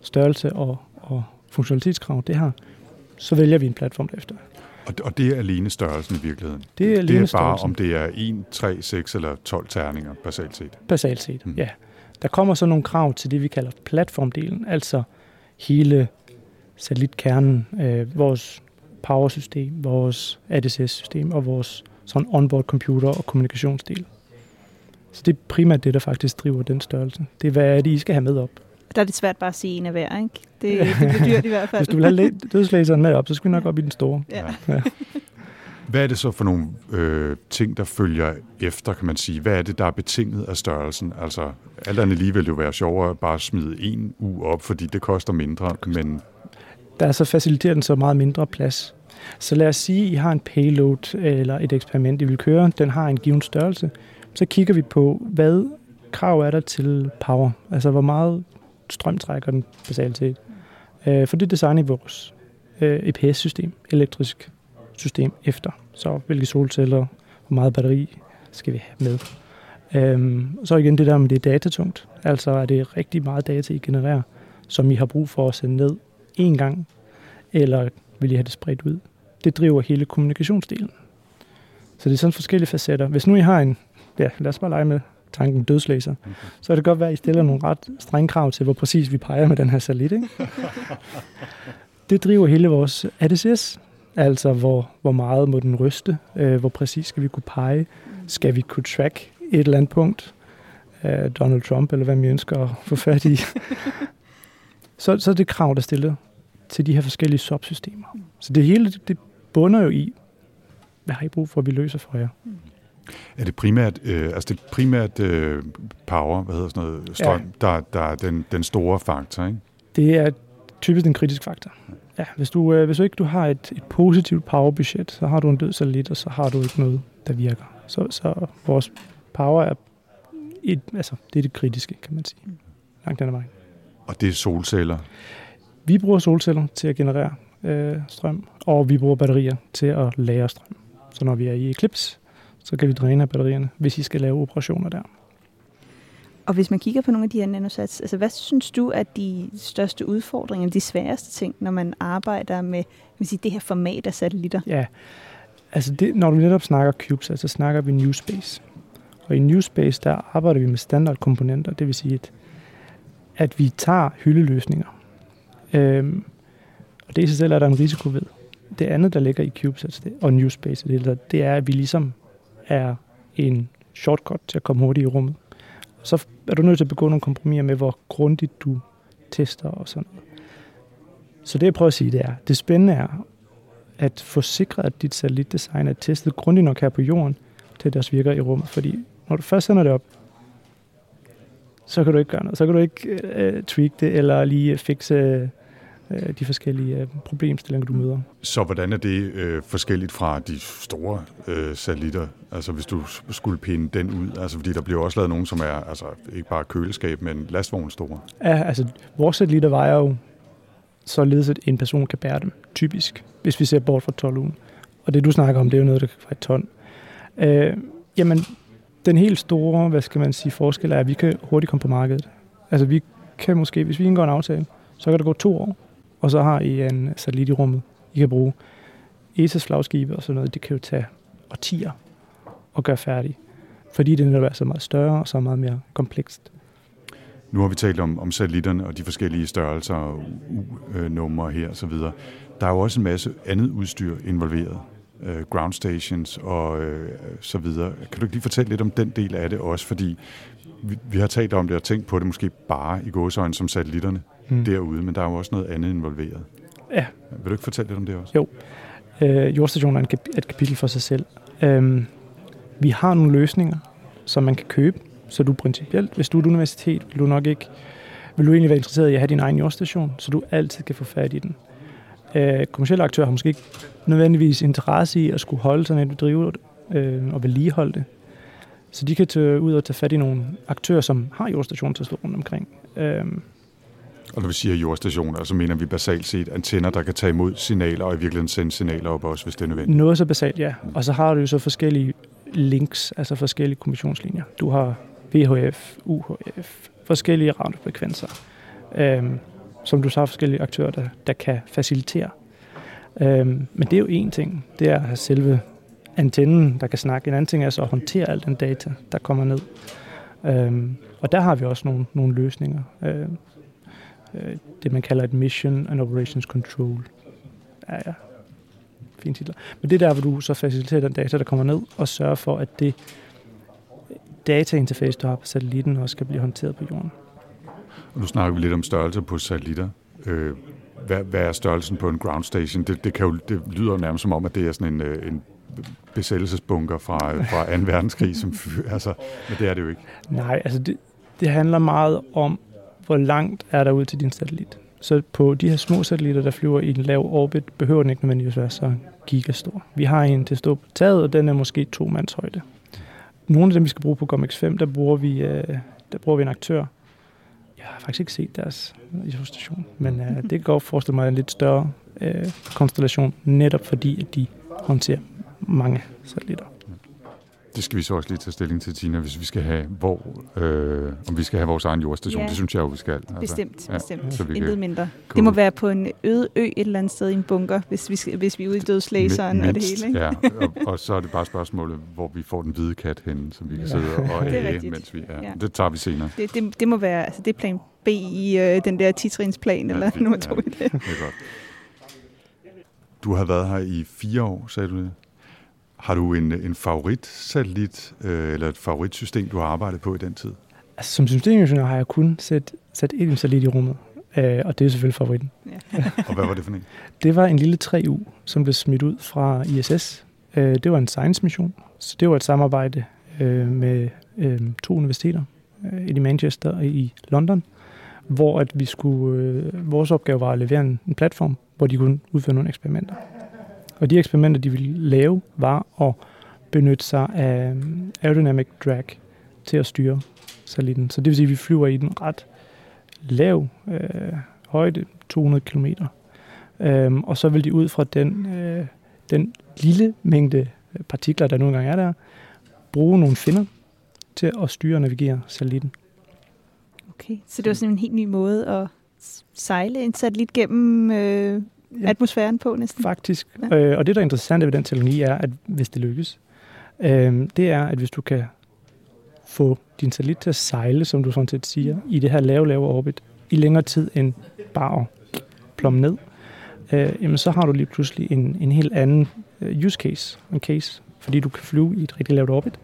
Speaker 6: størrelse og, og funktionalitetskrav, det har, så vælger vi en platform derefter.
Speaker 3: Og, og det er alene størrelsen i virkeligheden?
Speaker 6: Det er alene
Speaker 3: det er bare,
Speaker 6: størrelsen.
Speaker 3: om det er 1, 3, 6 eller 12 terninger, basalt set?
Speaker 6: Basalt set, mm. ja. Der kommer så nogle krav til det, vi kalder platformdelen, altså hele satellitkernen, øh, vores powersystem, vores ADCS-system og vores sådan onboard computer og kommunikationsdel. Så det er primært det, der faktisk driver den størrelse. Det er, hvad er det, I skal have med op.
Speaker 2: Der er det svært bare at sige en af hver, ikke? Det, det bliver dyrt i hvert fald.
Speaker 6: Hvis du vil have dødslæseren med op, så skal vi nok op i den store.
Speaker 2: Ja.
Speaker 6: Ja.
Speaker 3: Hvad er det så for nogle øh, ting, der følger efter, kan man sige? Hvad er det, der er betinget af størrelsen? Altså, alt andet lige vil jo være sjovere at bare smide en uge op, fordi det koster mindre, men
Speaker 6: Der er så faciliterer den så meget mindre plads. Så lad os sige, at I har en payload eller et eksperiment, I vil køre. Den har en given størrelse. Så kigger vi på, hvad krav er der til power. Altså, hvor meget strøm trækker den basalt set. Øh, For det designer I vores øh, EPS-system, elektrisk system, efter. Så hvilke solceller, hvor meget batteri skal vi have med. Øhm, så igen det der med, det er datatungt. Altså er det rigtig meget data, I genererer, som I har brug for at sende ned en gang, eller vil I have det spredt ud? Det driver hele kommunikationsdelen. Så det er sådan forskellige facetter. Hvis nu I har en, ja, lad os bare lege med tanken dødslæser, okay. så kan det godt være, at I stiller nogle ret strenge krav til, hvor præcis vi peger med den her satellit. Ikke? det driver hele vores ADCS, altså hvor, hvor meget må den ryste, øh, hvor præcis skal vi kunne pege, skal vi kunne track et eller andet punkt, øh, Donald Trump, eller hvad vi ønsker at få fat i. så, så er det krav, der stiller til de her forskellige subsystemer. Så det hele, det, bunder jo i, hvad har I brug for, at vi løser for jer?
Speaker 3: Er det primært, øh, altså det primært øh, power, hvad hedder sådan noget, strøm, ja. der, der er den, den store faktor, ikke?
Speaker 6: Det er typisk en kritisk faktor. Ja, hvis du, øh, hvis du ikke du har et, et positivt powerbudget, så har du en død satellit, og så har du ikke noget, der virker. Så, så vores power er et, altså, det er det kritiske, kan man sige. Langt den vejen.
Speaker 3: Og det er solceller.
Speaker 6: Vi bruger solceller til at generere øh, strøm, og vi bruger batterier til at lagre strøm. Så når vi er i Eclipse, så kan vi dræne af batterierne, hvis I skal lave operationer der.
Speaker 2: Og hvis man kigger på nogle af de her nanosats, altså hvad synes du er de største udfordringer, de sværeste ting, når man arbejder med vil sige, det her format af satellitter?
Speaker 6: Ja, altså det, når du netop snakker CubeSat, så snakker vi New Space. Og i New Space, der arbejder vi med standardkomponenter, det vil sige, at, at vi tager hyldeløsninger. Øhm, og det i sig selv er der en risiko ved. Det andet, der ligger i CubeSat altså, og New Space, det, det er, at vi ligesom er en shortcut til at komme hurtigt i rummet. Så er du nødt til at begå nogle kompromiser med, hvor grundigt du tester og sådan noget. Så det jeg prøver at sige, det er, det spændende er at få sikret, at dit satellitdesign er testet grundigt nok her på jorden, til det også virker i rummet. Fordi når du først sender det op, så kan du ikke gøre noget. Så kan du ikke øh, tweak det, eller lige fikse uh, de forskellige uh, problemstillinger, du møder.
Speaker 3: Så hvordan er det uh, forskelligt fra de store uh, satellitter? Altså hvis du skulle pinde den ud? Altså fordi der bliver også lavet nogen, som er altså, ikke bare køleskab, men lastvogn store.
Speaker 6: Ja, altså vores satellitter vejer jo således, at en person kan bære dem, typisk, hvis vi ser bort fra 12 ugen. Og det du snakker om, det er jo noget, der kan være et ton. Uh, jamen, den helt store, hvad skal man sige, forskel er, at vi kan hurtigt komme på markedet. Altså vi kan måske, hvis vi indgår en aftale, så kan det gå to år, og så har I en satellit i rummet, I kan bruge. ESA's flagskibe og sådan noget, det kan jo tage årtier at gøre færdig, fordi det netop er så meget større og så meget mere komplekst.
Speaker 3: Nu har vi talt om, om satellitterne og de forskellige størrelser og U-numre øh, her og så videre. Der er jo også en masse andet udstyr involveret øh, ground stations og øh, så videre. Kan du ikke lige fortælle lidt om den del af det også? Fordi vi, vi har talt om det og tænkt på det måske bare i gåsøjne som satellitterne mm. derude, men der er jo også noget andet involveret.
Speaker 6: Ja.
Speaker 3: Vil du ikke fortælle lidt om det også?
Speaker 6: Jo. Øh, jordstationen er en kap- et kapitel for sig selv. Øhm, vi har nogle løsninger, som man kan købe, så du principielt, hvis du er et universitet, vil du nok ikke, vil du egentlig være interesseret i at have din egen jordstation, så du altid kan få fat i den. Øh, kommersielle aktører har måske ikke nødvendigvis interesse i at skulle holde sådan et drive øh, og vedligeholde det. Så de kan tage ud og tage fat i nogle aktører, som har jordstationer til at stå rundt omkring. Øh,
Speaker 3: og når vi siger jordstationer, så mener vi basalt set antenner, der kan tage imod signaler og i virkeligheden sende signaler op også, hvis det er nødvendigt.
Speaker 6: Noget så basalt, ja. Og så har du jo så forskellige links, altså forskellige kommissionslinjer. Du har VHF, UHF, forskellige radiofrekvenser. Øh, som du så har forskellige aktører, der, der kan facilitere. Øhm, men det er jo en ting. Det er at have selve antennen, der kan snakke. En anden ting er så at håndtere al den data, der kommer ned. Øhm, og der har vi også nogle, nogle løsninger. Øhm, øh, det man kalder et Mission and Operations Control. Ja, ja. Fint titler. Men det er der, hvor du så faciliterer den data, der kommer ned, og sørger for, at det datainterface, du har på satellitten, også kan blive håndteret på jorden.
Speaker 3: Nu snakker vi lidt om størrelse på satellitter. Øh, hvad, hvad er størrelsen på en ground station? Det, det, kan jo, det lyder nærmest som om, at det er sådan en, øh, en besættelsesbunker fra, fra 2. verdenskrig, som, altså, men det er det jo ikke.
Speaker 6: Nej, altså det, det handler meget om, hvor langt er der ud til din satellit. Så på de her små satellitter, der flyver i en lav orbit, behøver den ikke nødvendigvis være så gigastor. Vi har en til at stå på taget, og den er måske to mands højde. Nogle af dem, vi skal bruge på GOMX5, der bruger vi, øh, der bruger vi en aktør, jeg har faktisk ikke set deres illustration, men øh, det kan godt forestille mig en lidt større øh, konstellation, netop fordi at de håndterer mange satellitter.
Speaker 3: Det skal vi så også lige tage stilling til, Tina, hvis vi skal have, hvor, øh, om vi skal have vores egen jordstation. Ja. Det synes jeg jo, vi skal. Altså,
Speaker 2: bestemt, ja, bestemt. Så vi Intet mindre. Det må være på en øde ø et eller andet sted i en bunker, hvis vi, skal, hvis vi er ude i dødslæseren og det hele. Ikke?
Speaker 3: Ja, og, og så er det bare spørgsmålet, hvor vi får den hvide kat hen, som vi kan sidde og æge, mens vi er. Ja. Det tager vi senere.
Speaker 2: Det, det, det må være, altså det er plan B i øh, den der titrins-plan, ja, eller nummer to ja, i det. det er godt.
Speaker 3: Du har været her i fire år, sagde du det? Har du en, en favoritsatellit øh, eller et favoritsystem, du har arbejdet på i den tid?
Speaker 6: Altså, som systemingeniør har jeg kun sat, sat en satellit i rummet. Øh, og det er selvfølgelig favoritten.
Speaker 3: Og hvad var det for en?
Speaker 6: Det var en lille 3U, som blev smidt ud fra ISS. Øh, det var en science-mission, så det var et samarbejde øh, med øh, to universiteter, øh, et i Manchester og i London, hvor at vi skulle, øh, vores opgave var at levere en, en platform, hvor de kunne udføre nogle eksperimenter. Og de eksperimenter, de ville lave, var at benytte sig af øhm, aerodynamic drag til at styre satellitten. Så det vil sige, at vi flyver i den ret lav øh, højde, 200 km. Øhm, og så vil de ud fra den, øh, den lille mængde øh, partikler, der nu engang er der, bruge nogle finder til at styre og navigere satellitten.
Speaker 2: Okay, så det var sådan en helt ny måde at sejle en satellit gennem øh, atmosfæren på næsten.
Speaker 6: Faktisk.
Speaker 2: Ja.
Speaker 6: Øh, og det, der er interessant ved den teknologi, er, at hvis det lykkes, øh, det er, at hvis du kan få din satellit til at sejle, som du sådan set siger, i det her lave, lave orbit, i længere tid end bare at plomme ned, øh, jamen så har du lige pludselig en, en helt anden øh, use case, en case, fordi du kan flyve i et rigtig lavt orbit.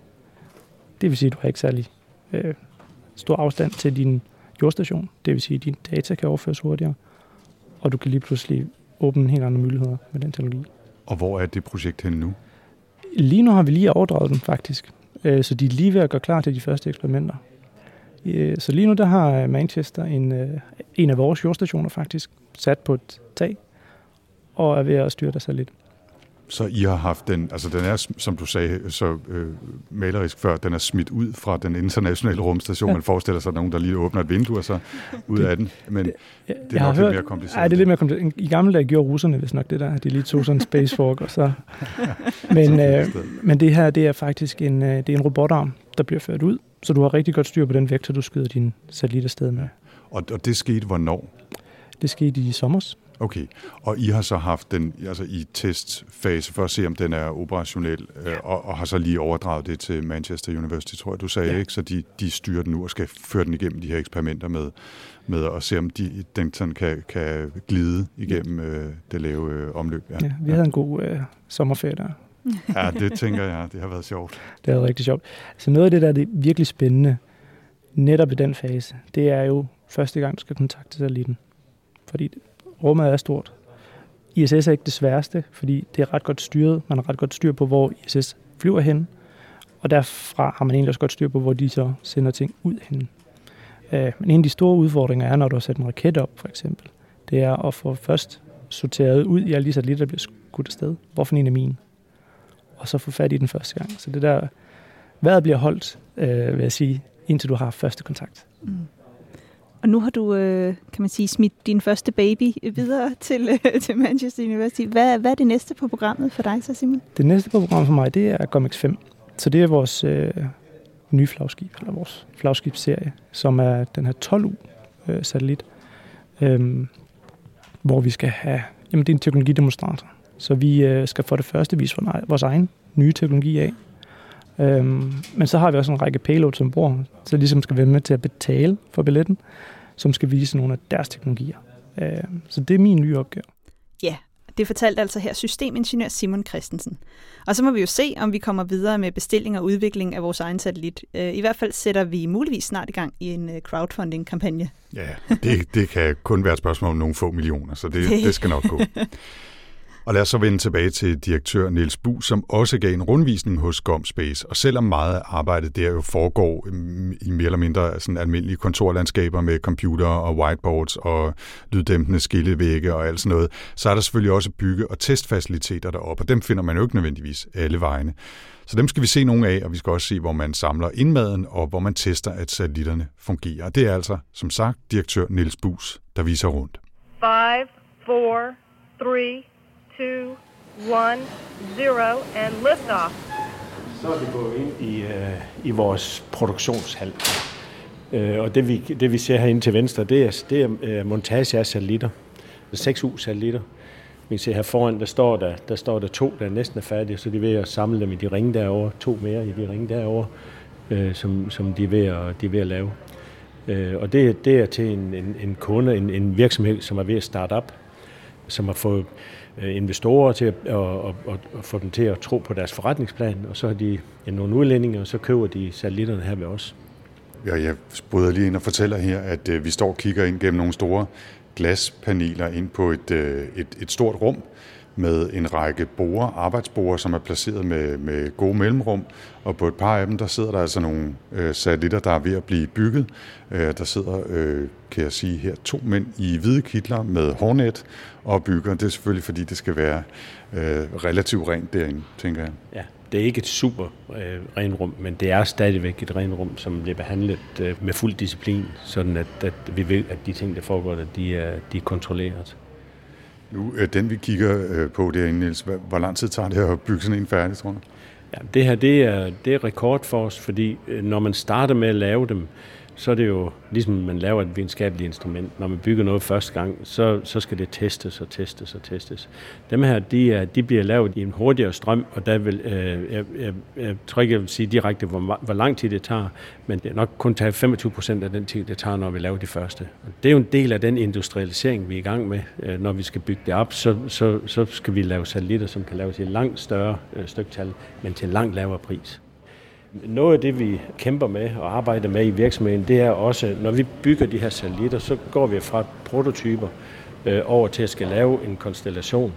Speaker 6: Det vil sige, at du har ikke særlig øh, stor afstand til din jordstation. Det vil sige, at din data kan overføres hurtigere, og du kan lige pludselig åbne helt andre muligheder med den teknologi.
Speaker 3: Og hvor er det projekt henne nu?
Speaker 6: Lige nu har vi lige overdraget dem faktisk, Øh, så de er lige ved at gøre klar til de første eksperimenter. Øh, Så lige nu der har Manchester en, øh, en af vores jordstationer faktisk sat på et tag, og er ved at styre der sig lidt.
Speaker 3: Så I har haft den, altså den er, som du sagde, så øh, malerisk før, den er smidt ud fra den internationale rumstation. Man forestiller sig nogen, der lige åbner et vindue og så ud af den. Men det,
Speaker 6: Jeg,
Speaker 3: det er nok lidt mere kompliceret.
Speaker 6: Nej, det er lidt mere kompliceret. I gamle dage gjorde russerne hvis nok det der. De lige tog sådan en space fork, og så... Men, øh, men det her, det er faktisk en, øh, det er en robotarm, der bliver ført ud, så du har rigtig godt styr på den vektor, du skyder din satellit afsted med.
Speaker 3: Og, og det skete hvornår?
Speaker 6: Det skete i sommer.
Speaker 3: Okay, og I har så haft den altså i testfase for at se, om den er operationel, øh, og, og har så lige overdraget det til Manchester University, tror jeg, du sagde,
Speaker 6: Ja.
Speaker 3: ikke? Så de, de styrer den nu og skal føre den igennem de her eksperimenter med, med at se, om de, den sådan kan, kan glide igennem øh, det lave øh, omløb. Ja.
Speaker 6: Ja, vi havde en god øh, sommerferie der.
Speaker 3: ja, det tænker jeg, det har været sjovt.
Speaker 6: Det er rigtig sjovt. Så noget af det, der er det virkelig spændende, netop i den fase, det er jo første gang, du skal kontakte satellitten. Fordi rummet er stort. ISS er ikke det sværeste, fordi det er ret godt styret. Man har ret godt styr på, hvor ISS flyver hen. Og derfra har man egentlig også godt styr på, hvor de så sender ting ud hen. Øh, men en af de store udfordringer er, når du har sat en raket op, for eksempel. Det er at få først sorteret ud i alle de satellitter, der bliver skudt afsted. Hvorfor en er min? Og så få fat i den første gang. Så det der vejret bliver holdt, øh, vil jeg sige, indtil du har første kontakt.
Speaker 2: Mm. Og nu har du, øh, kan man sige, smidt din første baby videre til, øh, til Manchester University. Hvad, hvad er det næste på programmet for dig så, Simon?
Speaker 6: Det næste på program for mig, det er Comics 5. Så det er vores øh, nye flagskib, eller vores flagskibsserie, som er den her 12U-satellit, øh, øhm, hvor vi skal have, jamen det er en teknologidemonstrator. Så vi øh, skal for det første vise vores egen nye teknologi af. Øhm, men så har vi også en række payloads ombord, så ligesom skal være med til at betale for billetten, som skal vise nogle af deres teknologier. Øhm, så det er min nye opgave.
Speaker 2: Ja, det fortalte altså her systemingeniør Simon Christensen. Og så må vi jo se, om vi kommer videre med bestilling og udvikling af vores egen satellit. Øh, I hvert fald sætter vi muligvis snart i gang i en øh, crowdfunding-kampagne.
Speaker 3: Ja, det, det kan kun være et spørgsmål om nogle få millioner, så det, det skal nok gå. Og lad os så vende tilbage til direktør Niels Bu, som også gav en rundvisning hos GomSpace. Og selvom meget af arbejdet der jo foregår mm, i mere eller mindre sådan almindelige kontorlandskaber med computer og whiteboards og lyddæmpende skillevægge og alt sådan noget, så er der selvfølgelig også bygge- og testfaciliteter deroppe, og dem finder man jo ikke nødvendigvis alle vegne. Så dem skal vi se nogle af, og vi skal også se, hvor man samler indmaden og hvor man tester, at satellitterne fungerer. Og det er altså, som sagt, direktør Niels Bus, der viser rundt.
Speaker 4: Five, four, three, two, one, zero, and liftoff.
Speaker 5: Så er vi gået ind i, øh, i vores produktionshal. Øh, og det vi, det vi ser herinde til venstre, det er, det er øh, montage af satellitter. 6 U-satellitter. Vi kan se her foran, der står der, der står der to, der næsten er færdige, så de er ved at samle dem i de ringe derovre, to mere i de ringe derovre, øh, som, som de, er ved at, de er ved at lave. Øh, og det, det er til en, en, en kunde, en, en virksomhed, som er ved at starte op, som har fået Øh, investorer til at, og, og, og få dem til at tro på deres forretningsplan, og så har de ja, nogle udlændinge, og så køber de satellitterne her ved os.
Speaker 3: Ja, jeg bryder lige ind og fortæller her, at øh, vi står og kigger ind gennem nogle store glaspaneler ind på et, øh, et, et stort rum med en række borer, arbejdsborer, som er placeret med, med gode mellemrum, og på et par af dem, der sidder der altså nogle øh, satellitter, der er ved at blive bygget. Øh, der sidder, øh, kan jeg sige her, to mænd i hvide kitler med hårnet og bygger. Det er selvfølgelig, fordi det skal være øh, relativt rent derinde, tænker jeg.
Speaker 5: Ja, det er ikke et super øh, renrum, men det er stadigvæk et renrum, som bliver behandlet øh, med fuld disciplin, sådan at, at vi ved, at de ting, der foregår der, de er, de er kontrolleret.
Speaker 3: Nu, øh, den vi kigger øh, på derinde, Niels, hvor, lang tid tager det at bygge sådan en færdig, tror du?
Speaker 5: Ja, det her det er, det er rekord for os, fordi øh, når man starter med at lave dem, så er det jo ligesom man laver et videnskabeligt instrument. Når man bygger noget første gang, så, så skal det testes og testes og testes. Dem her, de, er, de bliver lavet i en hurtigere strøm, og der vil, øh, jeg, jeg, jeg tror ikke, jeg vil sige direkte, hvor, hvor lang tid det tager, men det er nok kun tage 25 procent af den tid, det tager, når vi laver de første. Og det er jo en del af den industrialisering, vi er i gang med. Øh, når vi skal bygge det op, så, så, så skal vi lave satellitter, som kan laves i et langt større øh, styktal, men til en langt lavere pris. Noget af det, vi kæmper med og arbejder med i virksomheden, det er også, når vi bygger de her satellitter, så går vi fra prototyper øh, over til at skal lave en konstellation.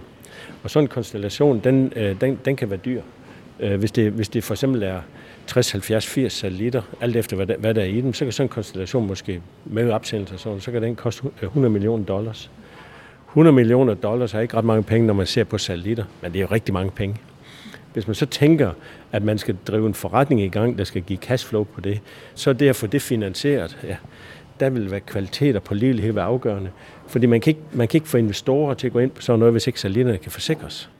Speaker 5: Og sådan en konstellation, den, øh, den, den kan være dyr. Øh, hvis, det, hvis det for eksempel er 60, 70, 80 satellitter, alt efter hvad der, hvad der er i dem, så kan sådan en konstellation måske med opsendelse sådan, så kan den koste øh, 100 millioner dollars. 100 millioner dollars er ikke ret mange penge, når man ser på satellitter, men det er jo rigtig mange penge. Hvis man så tænker, at man skal drive en forretning i gang, der skal give cashflow på det, så er det at få det finansieret, ja, der vil være kvalitet og pålidelighed være afgørende. Fordi man kan, ikke, man kan ikke få investorer til at gå ind på sådan noget, hvis ikke salitterne kan forsikres.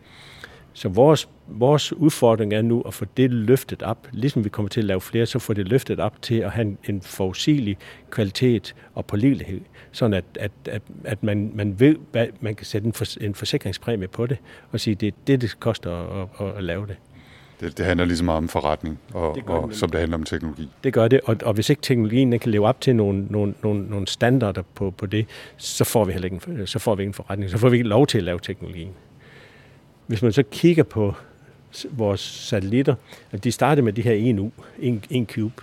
Speaker 5: Så vores, vores udfordring er nu at få det løftet op, ligesom vi kommer til at lave flere, så få det løftet op til at have en, en forudsigelig kvalitet og pålidelighed, sådan at, at, at, at man, man ved, hvad man kan sætte en, for, en forsikringspræmie på det, og sige, det er det, det koster at, at, at lave det.
Speaker 3: Det, det handler ligesom meget om forretning, og, det og, som det handler om teknologi.
Speaker 5: Det gør det, og, og hvis ikke teknologien kan leve op til nogle, nogle, nogle, nogle standarder på, på det, så får vi heller ikke en, så får vi ikke en forretning, så får vi ikke lov til at lave teknologien. Hvis man så kigger på vores satellitter, at de startede med de her 1 U, 1 cube,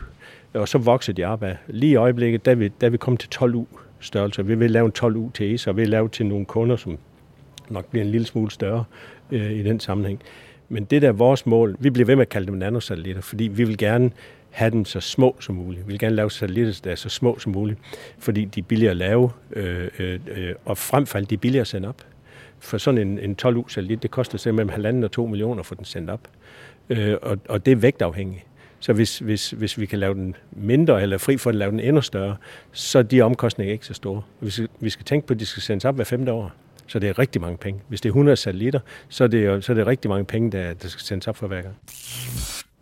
Speaker 5: og så vokser de op af. Lige i øjeblikket, der vi, der vi kom til 12 U størrelse. Vi vil lave en 12 U til ESA, og vi vil lave til nogle kunder, som nok bliver en lille smule større øh, i den sammenhæng. Men det der er vores mål, vi bliver ved med at kalde dem nanosatellitter, fordi vi vil gerne have dem så små som muligt. Vi vil gerne lave satellitter, der er så små som muligt, fordi de er billigere at lave, øh, øh, øh og frem for alt de er billigere at sende op. For sådan en, en 12 u satellit, det koster simpelthen mellem halvanden og to millioner for den sendt op. Øh, og, og det er vægtafhængigt. Så hvis, hvis, hvis vi kan lave den mindre, eller fri for at lave den endnu større, så er de omkostninger ikke så store. Vi skal, vi skal tænke på, at de skal sendes op hver femte år. Så det er rigtig mange penge. Hvis det er 100 satellitter, så er det, så er det rigtig mange penge, der, der skal sendes op for hver gang.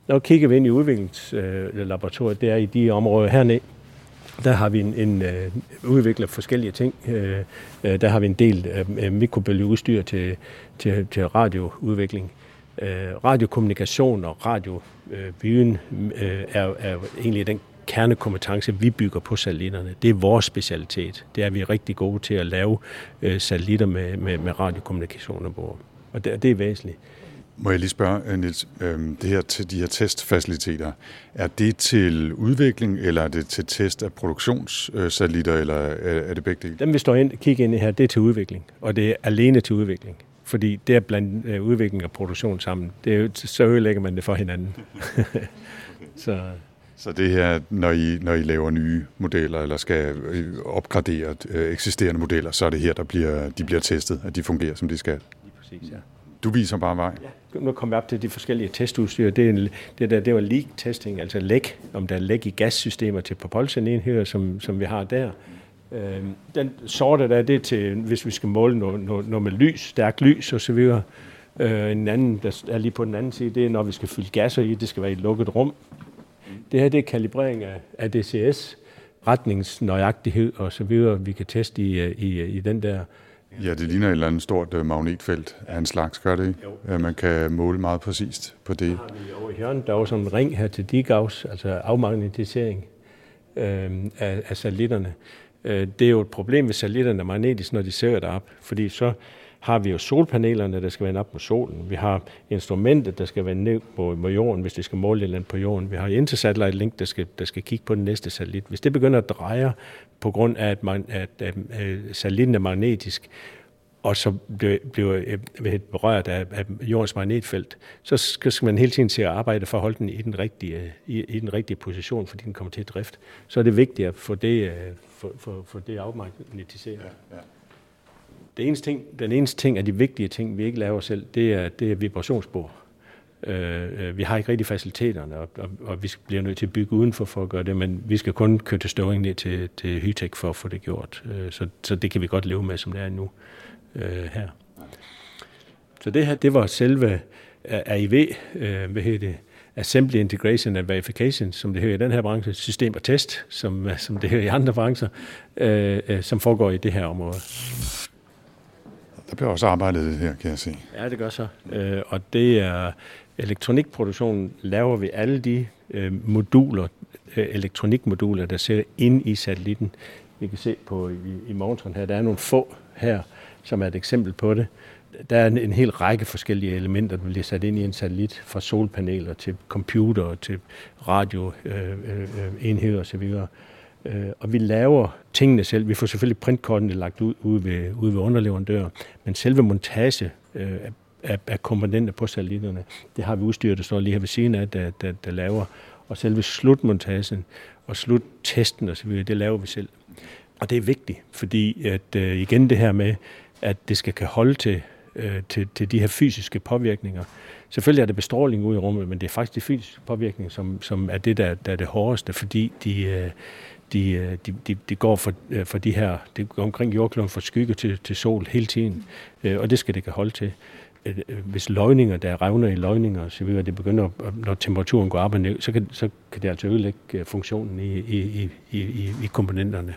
Speaker 5: Når kigger vi ind i udviklingslaboratoriet, øh, det er i de områder hernede, der har vi en, en øh, udvikler forskellige ting. Øh, øh der har vi en del øh, øh, mikrobølgeudstyr til, til, til radioudvikling. Øh, radiokommunikation og radioviden øh, er, er egentlig den kernekompetence, vi bygger på satellitterne. Det er vores specialitet. Det er, vi er rigtig gode til at lave øh, satellitter med, med, med radiokommunikation ombord. Og det, det er væsentligt.
Speaker 3: Må jeg lige spørge, Niels, det her til de her testfaciliteter, er det til udvikling, eller er det til test af produktionssatellitter, eller er det begge dele?
Speaker 5: Dem, vi står ind kigger ind i her, det er til udvikling, og det er alene til udvikling. Fordi det er blandt udvikling og produktion sammen. Det er jo, så ødelægger man det for hinanden.
Speaker 3: så. så det her, når I, når I laver nye modeller, eller skal opgradere eksisterende modeller, så er det her, der bliver, de bliver testet, at de fungerer, som de skal?
Speaker 5: Lige præcis, ja.
Speaker 3: Du viser bare vej.
Speaker 5: Ja, nu kommer vi op til de forskellige testudstyr. Det, er, det, der, det var leak testing, altså læk, om der er læk i gassystemer til propulsion-enheder, som, som vi har der. Øh, den sorte der, det er til, hvis vi skal måle noget, noget, noget med lys, stærkt lys osv. Øh, en anden, der er lige på den anden side, det er, når vi skal fylde gasser i, det skal være i et lukket rum. Det her, det er kalibrering af, af DCS, retningsnøjagtighed og så vi kan teste i, øh, i, øh, i den der
Speaker 3: Ja, det ligner et eller andet stort uh, magnetfelt af en slags, gør det ikke? Jo. Man kan måle meget præcist på det.
Speaker 5: har vi over i hjørnet, der er også en ring her til Digauss, altså afmagnetisering øh, af, af satellitterne. Øh, det er jo et problem, hvis satellitterne er magnetisk, når de ser derop, fordi så har vi jo solpanelerne, der skal vende op mod solen. Vi har instrumentet, der skal vende ned på, på jorden, hvis det skal måle et eller andet på jorden. Vi har Intersatellite Link, der skal, der skal kigge på den næste satellit. Hvis det begynder at dreje på grund af, at, man, at, at, at satellitten er magnetisk, og så bliver, bliver øh, berørt af, af jordens magnetfelt, så skal man hele tiden se at arbejde for at holde den i den rigtige, i, i den rigtige position, fordi den kommer til at drift. Så er det vigtigt at få det, for, for, for det afmagnetiseret. Ja, ja. Det eneste ting, den eneste ting af de vigtige ting, vi ikke laver selv, det er, det er vibrationsspor. Øh, øh, vi har ikke rigtig faciliteterne, og, og, og vi bliver nødt til at bygge udenfor for at gøre det, men vi skal kun køre til Støvring ned til, til Hytek for at få det gjort. Øh, så, så det kan vi godt leve med, som det er nu øh, her. Så det her, det var selve øh, AIV, øh, hvad hedder det, Assembly Integration and Verification, som det hedder i den her branche, system og test, som, som det hedder i andre brancher, øh, øh, som foregår i det her område.
Speaker 3: Der bliver også arbejdet her, kan jeg se.
Speaker 5: Ja, det gør så. Øh, og det er elektronikproduktionen, laver vi alle de øh, moduler, øh, elektronikmoduler, der sidder ind i satellitten. Vi kan se på i, i her, der er nogle få her, som er et eksempel på det. Der er en, en hel række forskellige elementer, der bliver sat ind i en satellit, fra solpaneler til computer til radioenheder øh, øh, øh osv. Øh, og vi laver tingene selv. Vi får selvfølgelig printkortene lagt ud ude ved, ude ved underleverandører, men selve montage øh, af, af komponenter på satellitterne, det har vi udstyr, der står lige her ved siden af, der, der, der laver. Og selve slutmontagen og sluttesten osv., det laver vi selv. Og det er vigtigt, fordi at øh, igen det her med, at det skal kan holde til, øh, til, til de her fysiske påvirkninger. Selvfølgelig er det bestråling ude i rummet, men det er faktisk de fysiske påvirkninger, som, som er det, der, der er det hårdeste, fordi de, øh, de, øh, de, de, de går for, øh, for de her, det går omkring jordkloden fra skygge til, til sol hele tiden, øh, og det skal det kan holde til. Hvis løgninger, der revner i løgninger så videre, det begynder, når temperaturen går op og ned, så kan, så kan det altså ødelægge funktionen i, i, i, i, i komponenterne.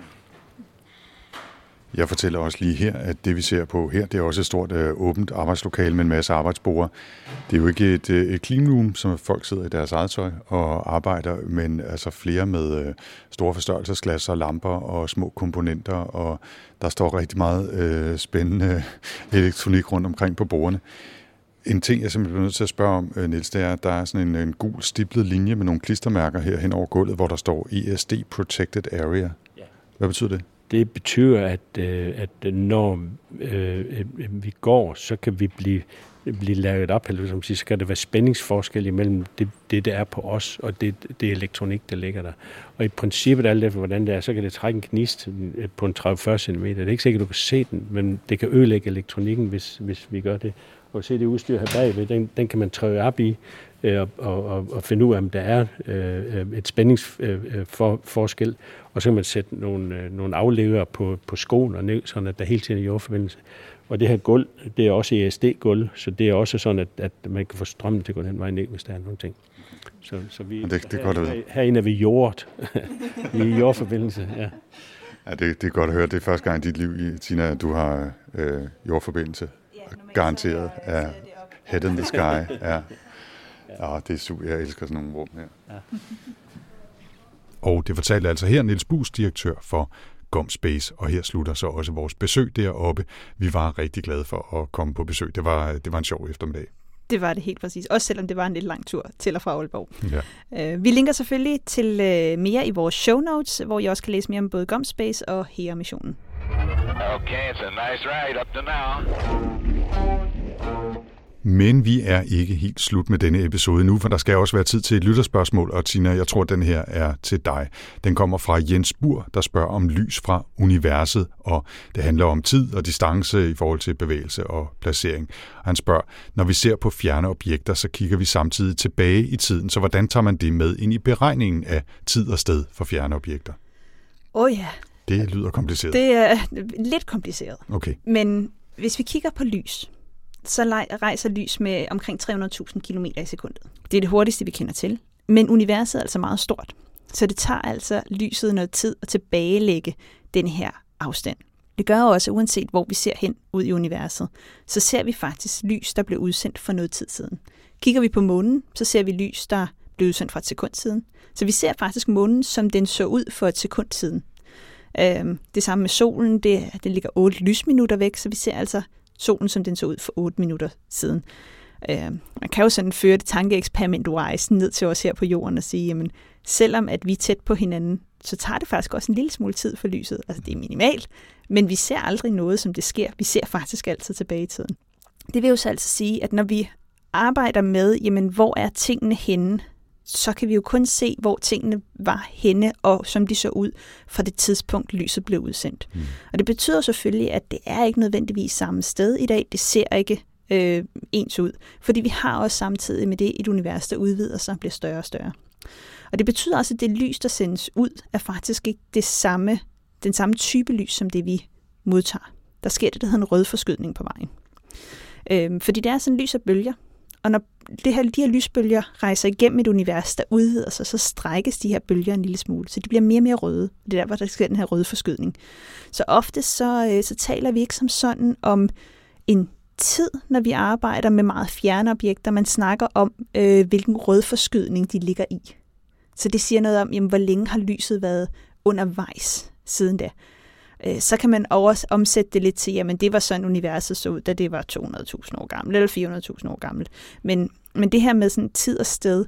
Speaker 3: Jeg fortæller også lige her, at det vi ser på her, det er også et stort øh, åbent arbejdslokale med en masse arbejdsbord. Det er jo ikke et, øh, et clean room, som folk sidder i deres eget tøj og arbejder, men altså flere med øh, store forstørrelsesglas og lamper og små komponenter, og der står rigtig meget øh, spændende elektronik rundt omkring på bordene. En ting, jeg simpelthen bliver nødt til at spørge om, øh, Niels, det er, at der er sådan en, en gul stiplet linje med nogle klistermærker her hen over gulvet, hvor der står ESD Protected Area. Hvad betyder det?
Speaker 5: Det betyder, at, øh, at når øh, øh, øh, vi går, så kan vi blive, blive lavet op, eller som siger, så kan der være spændingsforskel imellem det, det, der er på os, og det, det elektronik, der ligger der. Og i princippet, alt efter hvordan det er, så kan det trække en gnist på en 30-40 cm. Det er ikke sikkert, du kan se den, men det kan ødelægge elektronikken, hvis, hvis vi gør det. Og se det udstyr her bagved, den, den kan man træde op i, øh, og, og, og finde ud af, om der er øh, et spændingsforskel, øh, og så kan man sætte nogle, øh, nogle aflever på, på skoen og ned, sådan at der hele tiden er jordforbindelse. Og det her gulv, det er også ESD-gulv, så det er også sådan, at, at man kan få strømmen til at gå den vej ned, hvis der er nogle ting.
Speaker 3: Så, så vi, det, det er godt
Speaker 5: at her, herinde er vi jordet. vi er i jordforbindelse, ja.
Speaker 3: Ja, det, det er godt at høre. Det er første gang i dit liv, Tina, at du har øh, jordforbindelse. Ja, Garanteret. Ja. Head in the sky. Ja. Ja, det er super. Jeg elsker sådan nogle rum her. Ja. Og det fortalte altså her Niels Bus, direktør for Gomspace, og her slutter så også vores besøg deroppe. Vi var rigtig glade for at komme på besøg. Det var, det var en sjov eftermiddag.
Speaker 2: Det var det helt præcis. Også selvom det var en lidt lang tur til og fra Aalborg. Ja. Uh, vi linker selvfølgelig til uh, mere i vores show notes, hvor I også kan læse mere om både Gomspace og HERA-missionen. Okay, it's a nice ride up to now.
Speaker 3: Men vi er ikke helt slut med denne episode nu, for der skal også være tid til et lytterspørgsmål, og Tina, jeg tror, den her er til dig. Den kommer fra Jens Bur, der spørger om lys fra universet, og det handler om tid og distance i forhold til bevægelse og placering. Han spørger, når vi ser på fjerne objekter, så kigger vi samtidig tilbage i tiden, så hvordan tager man det med ind i beregningen af tid og sted for fjerne objekter?
Speaker 2: Åh oh ja.
Speaker 3: Det lyder kompliceret.
Speaker 2: Det er lidt kompliceret.
Speaker 3: Okay.
Speaker 2: Men hvis vi kigger på lys, så rejser lys med omkring 300.000 km i sekundet. Det er det hurtigste, vi kender til. Men universet er altså meget stort, så det tager altså lyset noget tid at tilbagelægge den her afstand. Det gør også, uanset hvor vi ser hen ud i universet, så ser vi faktisk lys, der blev udsendt for noget tid siden. Kigger vi på månen, så ser vi lys, der blev udsendt for et sekund siden. Så vi ser faktisk månen, som den så ud for et sekund siden. Øhm, det samme med solen, det, den ligger 8 lysminutter væk, så vi ser altså solen, som den så ud for 8 minutter siden. Øh, man kan jo sådan føre det tankeeksperiment wise ned til os her på jorden og sige, jamen, selvom at vi er tæt på hinanden, så tager det faktisk også en lille smule tid for lyset. Altså det er minimalt, men vi ser aldrig noget, som det sker. Vi ser faktisk altid tilbage i tiden. Det vil jo så altså sige, at når vi arbejder med, jamen, hvor er tingene henne, så kan vi jo kun se, hvor tingene var henne, og som de så ud fra det tidspunkt, lyset blev udsendt. Mm. Og det betyder selvfølgelig, at det er ikke nødvendigvis samme sted i dag. Det ser ikke øh, ens ud, fordi vi har også samtidig med det et univers, der udvider sig og bliver større og større. Og det betyder også, at det lys, der sendes ud, er faktisk ikke det samme, den samme type lys, som det vi modtager. Der sker det, der hedder en rødforskydning på vejen. Øhm, fordi det er sådan lys af bølger, og når det her, de her lysbølger rejser igennem et univers, der udvider sig, så strækkes de her bølger en lille smule, så de bliver mere og mere røde. Det er der, hvor der sker den her røde forskydning. Så ofte så, øh, så taler vi ikke som sådan om en tid, når vi arbejder med meget fjerne objekter. Man snakker om, øh, hvilken rød forskydning de ligger i. Så det siger noget om, jamen, hvor længe har lyset været undervejs siden da. Øh, så kan man også omsætte det lidt til, jamen det var sådan universet så ud, da det var 200.000 år gammelt, eller 400.000 år gammelt. Men, men det her med sådan tid og sted,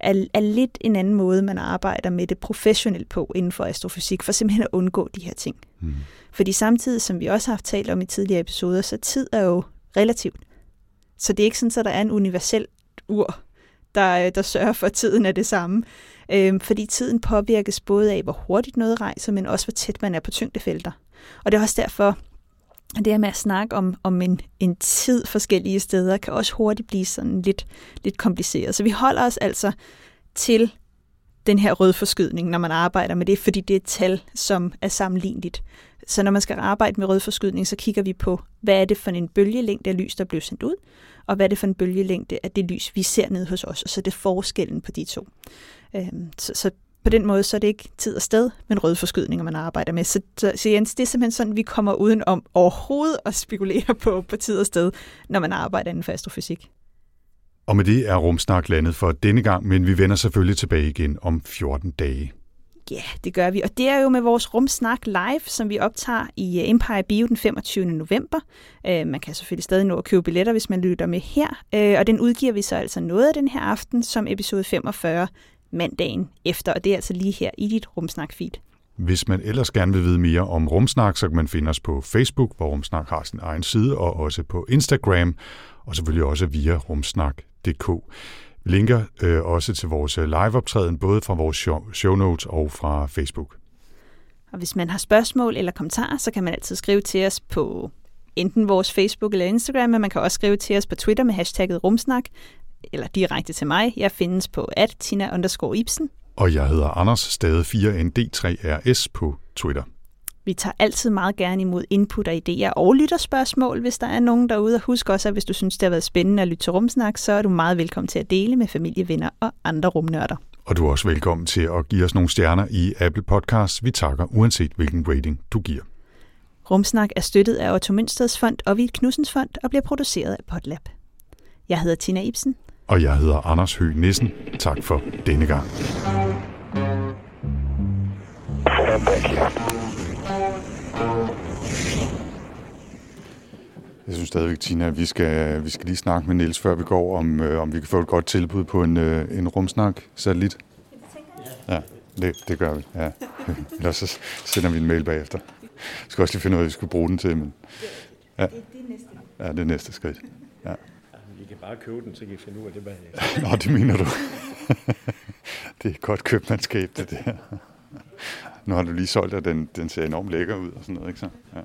Speaker 2: er, er lidt en anden måde, man arbejder med det professionelt på inden for astrofysik, for simpelthen at undgå de her ting. Mm. Fordi samtidig, som vi også har haft talt om i tidligere episoder, så tid er jo relativt. Så det er ikke sådan, at der er en universel ur, der, øh, der sørger for, at tiden er det samme. Øhm, fordi tiden påvirkes både af, hvor hurtigt noget rejser, men også hvor tæt man er på tyngdefelter. Og det er også derfor, at det her med at snakke om, om en, en tid forskellige steder, kan også hurtigt blive sådan lidt, lidt kompliceret. Så vi holder os altså til den her rødforskydning, når man arbejder med det, fordi det er et tal, som er sammenligneligt. Så når man skal arbejde med rødforskydning, så kigger vi på, hvad er det for en bølgelængde af lys, der blev sendt ud, og hvad er det for en bølgelængde af det lys, vi ser ned hos os, og så er det forskellen på de to. Øhm, så, så på den måde, så er det ikke tid og sted, men rødforskydninger, man arbejder med. Så, så, så Jens, det er simpelthen sådan, vi kommer uden om overhovedet at spekulere på, på tid og sted, når man arbejder inden for astrofysik.
Speaker 3: Og med det er Rumsnak landet for denne gang, men vi vender selvfølgelig tilbage igen om 14 dage.
Speaker 2: Ja, det gør vi. Og det er jo med vores Rumsnak live, som vi optager i øh, Empire Bio den 25. november. Uh, man kan selvfølgelig stadig nå at købe billetter, hvis man lytter med her. Uh, og den udgiver vi så altså noget af den her aften som episode 45 mandagen efter. Og det er altså lige her i dit Rumsnak-feed.
Speaker 3: Hvis man ellers gerne vil vide mere om Rumsnak, så kan man finde os på Facebook, hvor Rumsnak har sin egen side, og også på Instagram, og selvfølgelig også via rumsnak.dk. Linker øh, også til vores øh, liveoptræden, både fra vores show, show notes og fra Facebook.
Speaker 2: Og hvis man har spørgsmål eller kommentarer, så kan man altid skrive til os på enten vores Facebook eller Instagram, men man kan også skrive til os på Twitter med hashtagget rumsnak, eller direkte til mig. Jeg findes på at Tina Ibsen.
Speaker 3: Og jeg hedder Anders, stadig 4ND3RS på Twitter.
Speaker 2: Vi tager altid meget gerne imod input og idéer og lytterspørgsmål, hvis der er nogen derude. Og husk også, at hvis du synes, det har været spændende at lytte til Rumsnak, så er du meget velkommen til at dele med familie, venner og andre rumnørder.
Speaker 3: Og du er også velkommen til at give os nogle stjerner i Apple Podcasts. Vi takker uanset hvilken rating du giver.
Speaker 2: Rumsnak er støttet af Otto Mønsteds Fond og Vild Knudsens Fond og bliver produceret af Podlab. Jeg hedder Tina Ibsen.
Speaker 3: Og jeg hedder Anders Høgh Nissen. Tak for denne gang.
Speaker 7: Thank you.
Speaker 3: Jeg synes stadigvæk, Tina, at vi skal, vi skal lige snakke med Niels, før vi går, om, øh, om vi kan få et godt tilbud på en, øh, en rumsnak-satellit. Ja, det, det gør vi. Ja. Ellers så sender vi en mail bagefter. Jeg skal også lige finde ud af, hvad vi skal bruge den til. Men, ja. Ja, det er næste skridt. Ja.
Speaker 5: I kan bare købe den, så kan I finde ud af det bagefter.
Speaker 3: Nå, det mener du. det er godt købmandskab, det der. Nu har du lige solgt, at den, den ser enormt lækker ud og sådan noget, ikke så? Ja.